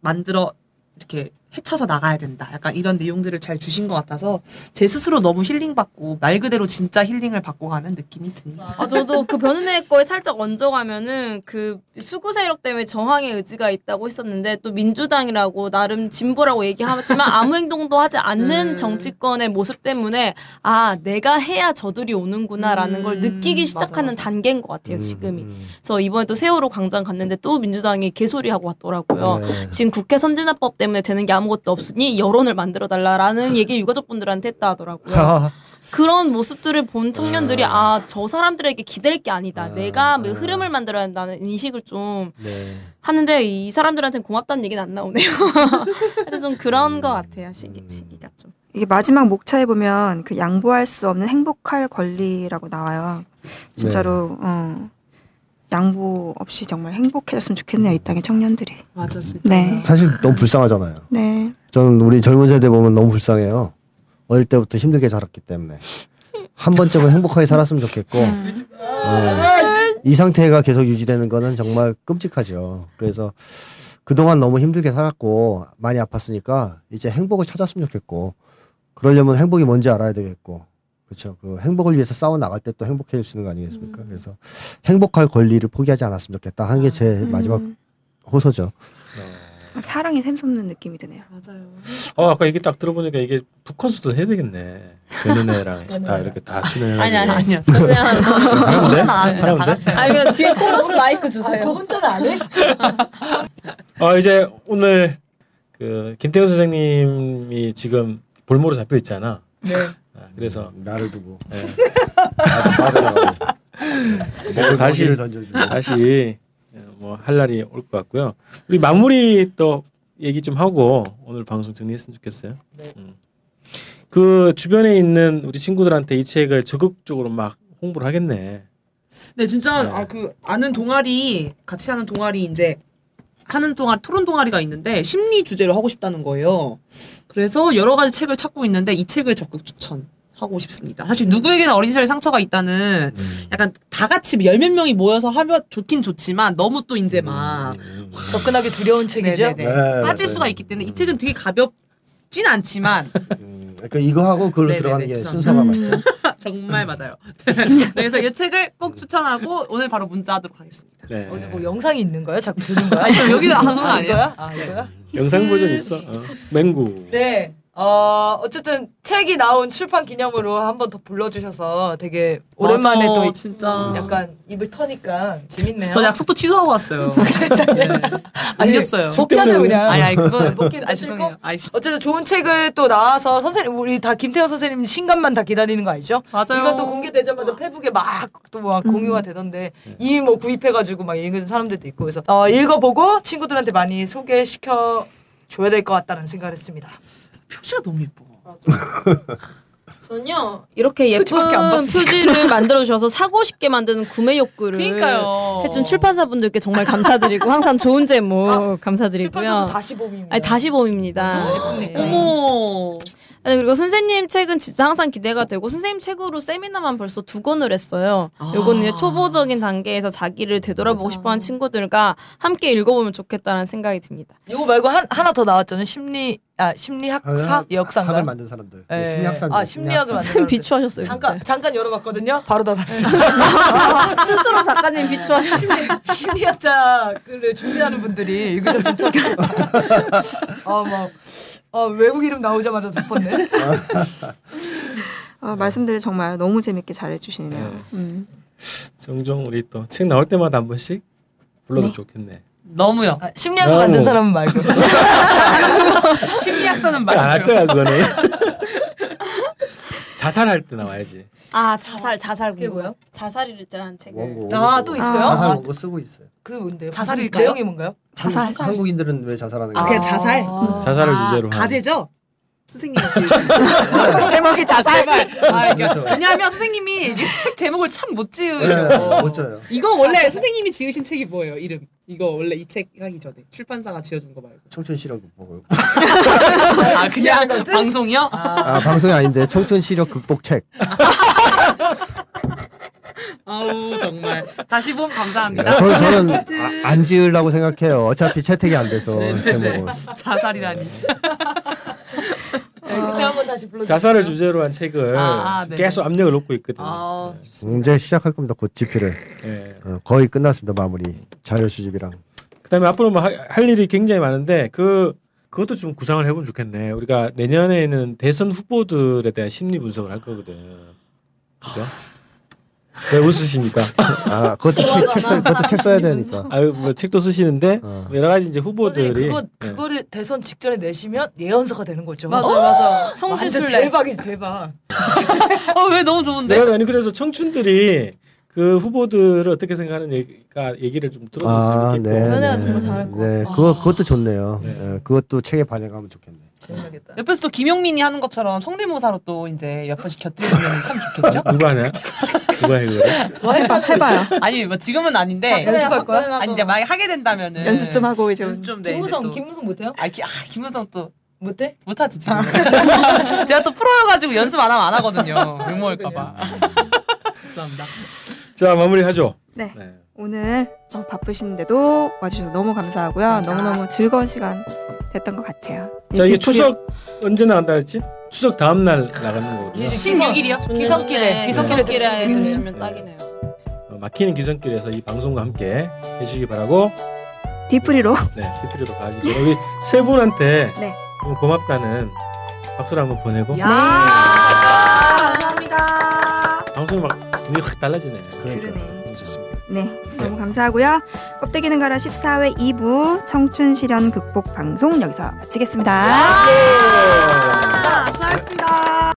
만들어 이렇게 헤쳐서 나가야 된다. 약간 이런 내용들을 잘 주신 것 같아서 제 스스로 너무 힐링 받고 말 그대로 진짜 힐링을 받고 가는 느낌이 듭니다. 아, 저도 그 변은혜 거에 살짝 얹어가면은 그 수구 세력 때문에 저항의 의지가 있다고 했었는데 또 민주당이라고 나름 진보라고 얘기하지만 아무 행동도 하지 않는 음. 정치권의 모습 때문에 아 내가 해야 저들이 오는구나라는 음, 걸 느끼기 맞아, 시작하는 맞아. 단계인 것 같아요 지금이. 음. 그래서 이번에 또 세월호 광장 갔는데 또 민주당이 개소리 하고 왔더라고요. 네. 지금 국회 선진화법 때문에 되는 게 아무 것도 없으니 여론을 만들어 달라라는 얘기 유가족분들한테 했다 하더라고요. 그런 모습들을 본 청년들이 아 저 사람들에게 기댈 게 아니다. 아, 내가 뭐 아. 흐름을 만들어야 한다는 인식을 좀 네. 하는데 이 사람들한테는 고맙다는 얘기는 안 나오네요. 하여튼 좀 그런 것 같아요. 시기, 시기가 좀. 이게 마지막 목차에 보면 그 양보할 수 없는 행복할 권리라고 나와요. 진짜로 어, 양보 없이 정말 행복해졌으면 좋겠네요 이 땅의 청년들이. 맞아 진짜. 네, 사실 너무 불쌍하잖아요. 네. 저는 우리 젊은 세대 보면 너무 불쌍해요. 어릴 때부터 힘들게 자랐기 때문에 한 번쯤은 행복하게 살았으면 좋겠고 네. 이 상태가 계속 유지되는 거는 정말 끔찍하죠. 그래서 그동안 너무 힘들게 살았고 많이 아팠으니까 이제 행복을 찾았으면 좋겠고 그러려면 행복이 뭔지 알아야 되겠고 그렇죠. 그 행복을 위해서 싸워 나갈 때 또 행복해질 수 있는 거 아니겠습니까? 그래서 행복할 권리를 포기하지 않았으면 좋겠다 하는 게제 마지막 음, 호소죠. 사랑이 샘솟는 느낌이 드네요. 맞아요. 어 아까 얘기 딱 들어보니까 이게 북콘서트 해야 되겠네. 변은혜랑 다 이렇게 다 출연해가지고. 아니 아니 아니요. 그냥 하는데? 하는데? 아니면 뒤에 코러스 마이크 주세요. 저 혼자는 안 해? 아 이제 오늘 그 김태훈 선생님이 지금 볼모로 잡혀 있잖아. 네. 아, 그래서 나를 두고 예, 빠져나가고 다시- 다시를 던져주고 다시 뭐 할 날이 올 것 같고요. 우리 마무리 또 얘기 좀 하고 오늘 방송 정리했으면 좋겠어요. 네. 음. 그 주변에 있는 우리 친구들한테 이 책을 적극적으로 막 홍보를 하겠네. 네, 진짜 네. 아그 아는 동아리 같이 하는 동아리 이제 하는 동아리 토론 동아리가 있는데 심리 주제로 하고 싶다는 거예요. 그래서 여러 가지 책을 찾고 있는데 이 책을 적극 추천. 하고 싶습니다. 사실 누구에게나 어린 시절에 상처가 있다는 음. 약간 다 같이 열 몇 명이 모여서 하면 좋긴 좋지만 너무 또 이제 막 접근하기 두려운 책이죠. 네, 빠질 네. 수가 있기 때문에 이 책은 되게 가볍진 않지만 음, 그러니까 이거 하고 그걸로 네네네, 들어가는 게 죄송합니다. 순서가 맞죠. 정말 맞아요. 그래서 이 책을 꼭 추천하고 오늘 바로 문자하도록 하겠습니다. 네. 어디 뭐 영상이 있는 거야? 자꾸 드는 거야? 여기도 아, 아니에요? 이거야? 아 이거야? 영상 버전 있어. 어. 맹구. 네. 어 어쨌든 책이 나온 출판 기념으로 한 번 더 불러주셔서 되게 오랜만에 맞아, 또 진짜. 약간 입을 터니까 재밌네요. 저 약속도 취소하고 왔어요. 네. 아니었어요. 복귀하세요 그냥. 아니 아니 그거 복귀는 아 죄송해요. 아이 어쨌든 좋은 책을 또 나와서 선생님 우리 다 김태현 선생님 신간만 다 기다리는 거 알죠? 맞아요. 이거 또 공개되자마자 페북에 막 또막 공유가 되던데 이미 뭐 구입해가지고 막 읽은 사람들도 있고 그래서 어, 읽어보고 친구들한테 많이 소개시켜 줘야 될 것 같다는 생각을 했습니다. 표지가 너무 예뻐. 전요 이렇게 예쁜 표지를 만들어 주셔서 사고 싶게 만드는 구매 욕구를 그러니까요. 해준 출판사분들께 정말 감사드리고 항상 좋은 제목 출판사도 감사드리고요. 다시 봄입니다. 아니 다시 봄입니다. 네. 어머. 아니 그리고 선생님 책은 진짜 항상 기대가 되고 선생님 책으로 세미나만 벌써 두 권을 했어요. 요거는 이제 초보적인 단계에서 자기를 되돌아보고 싶어하는 친구들과 함께 읽어보면 좋겠다는 생각이 듭니다. 이거 말고 한, 하나 더 나왔잖아요. 심리 아 심리학사 학을 역사인가? 만든 사람들. 예. 심리학사. 아 심리학을 만든. 비추하셨어요. 잠깐 진짜. 잠깐 열어봤거든요. 바로 닫았어. 스스로 작가님 비추하셨어요. 심리학자를 준비하는 분들이 읽으셨으면 좋겠다. 아막 아, 외국 이름 나오자마자 덮었네. 어, 말씀들을 정말 너무 재밌게 잘해주시네요. 음. 종종 우리 또 책 나올 때마다 한 번씩 불러도 네. 좋겠네. 너무요. 아, 심리학을 너무. 만든 사람은 말고. 심리학사는 안할 말고요. 거야 그거는. 자살할 때 나와야지. 아 자살 자살 그게 공부. 뭐야? 자살이라는 책을. 원고. 아, 원고 또 쓰고. 있어요? 자살 아, 원고 쓰고 있어요. 그 뭔데요? 자살일까요? 내용이 뭔가요? 자살. 한국, 한국인들은 왜 자살하는 아, 거야? 그냥 자살. 아. 자살을 아, 주제로 한. 가제죠? 선생님이 지으신 제목이 자살. 아, 그렇죠. 왜냐하면 선생님이 책 제목을 참못 네, 지으셔. 멋져요. 이거 원래 선생님이 지으신 책이 뭐예요? 이름. 이거 원래 이 책 하기 전에 출판사가 지어준 거 말고. 청춘 시력 보고. 아 그냥 방송이요? 아 방송이 아닌데 청춘 시력 극복 책. 아우 정말 다시 봄 감사합니다. 저, 저는 아, 안 지으려고 생각해요. 어차피 채택이 안 돼서 네, 제목을. 자살이라니. 네, 그때 한번 다시 불러주세요. 자살을 주제로 한 책을 아, 아, 네네. 계속 압력을 놓고 있거든요. 아, 음, 이제 시작할 겁니다. 곧 집필을. 예. 어, 거의 끝났습니다. 마무리. 자료 수집이랑. 그다음에 앞으로 뭐 할 일이 굉장히 많은데 그 그것도 좀 구상을 해보면 좋겠네. 우리가 내년에는 대선 후보들에 대한 심리 분석을 할 거거든. 그죠? 왜 웃으십니까? 아 그것도 책, 책 써, 그것도 책 써야 되니까. 아유 뭐 책도 쓰시는데 어. 여러 가지 이제 후보들이 그거 네. 그거를 대선 직전에 내시면 예언서가 되는 거죠. 맞아 맞아. 완전 성지순례. 대박이지 대박. 어왜 너무 좋은데? 내가 아니 그래서 청춘들이 그 후보들을 어떻게 생각하는 얘기가 얘기를 좀 들어줬으면 아, 좋겠고 네. 연애가 네. 정말 잘할 것 네, 같아. 그거 그것도 좋네요. 네. 예, 그것도 책에 반영하면 좋겠네. 재밌겠다. 옆에서 또 김용민이 하는 것처럼 성대모사로 또 이제 몇 번씩 곁들여주면 참 좋겠죠? 누가 하냐? 누가 해 그래? 뭐 해봐. 해봐요. 아니 뭐 지금은 아닌데 연습할 거야? 아니 이제 만약 하게 된다면은 연습 좀 하고 이제 연습 좀 네, 김무성 김무성 못해요? 아, 기, 아 김무성 또 못해? 못하지 지금. 제가 또 프로여가지고 연습 안 하면 안 하거든요. 욕 먹을까봐. 죄송합니다. 자 마무리하죠. 네. 네. 오늘 어, 바쁘신데도 와주셔서 너무 감사하고요. 너무너무 즐거운 시간 됐던 것 같아요. 자 이게 추석 언제 나간다 했지? 추석 다음 날 나가는 거거든요. 16일이요? 기성길에, 기성길에 기성길에 들으시면 네. 딱이네요. 어, 막히는 기성길에서 이 방송과 함께 해주시기 바라고 뒤풀이로 네 피피리로 가기 전에 우리 세 분한테 네. 너무 고맙다는 박수를 한번 보내고 야 감사합니다. 방송이 막 분위기 확 달라지네. 그러니까 좋습니다. 네, 네, 너무 감사하고요. 껍데기는 가라 14회 2부 청춘 실현 극복 방송 여기서 마치겠습니다. 수고하셨습니다.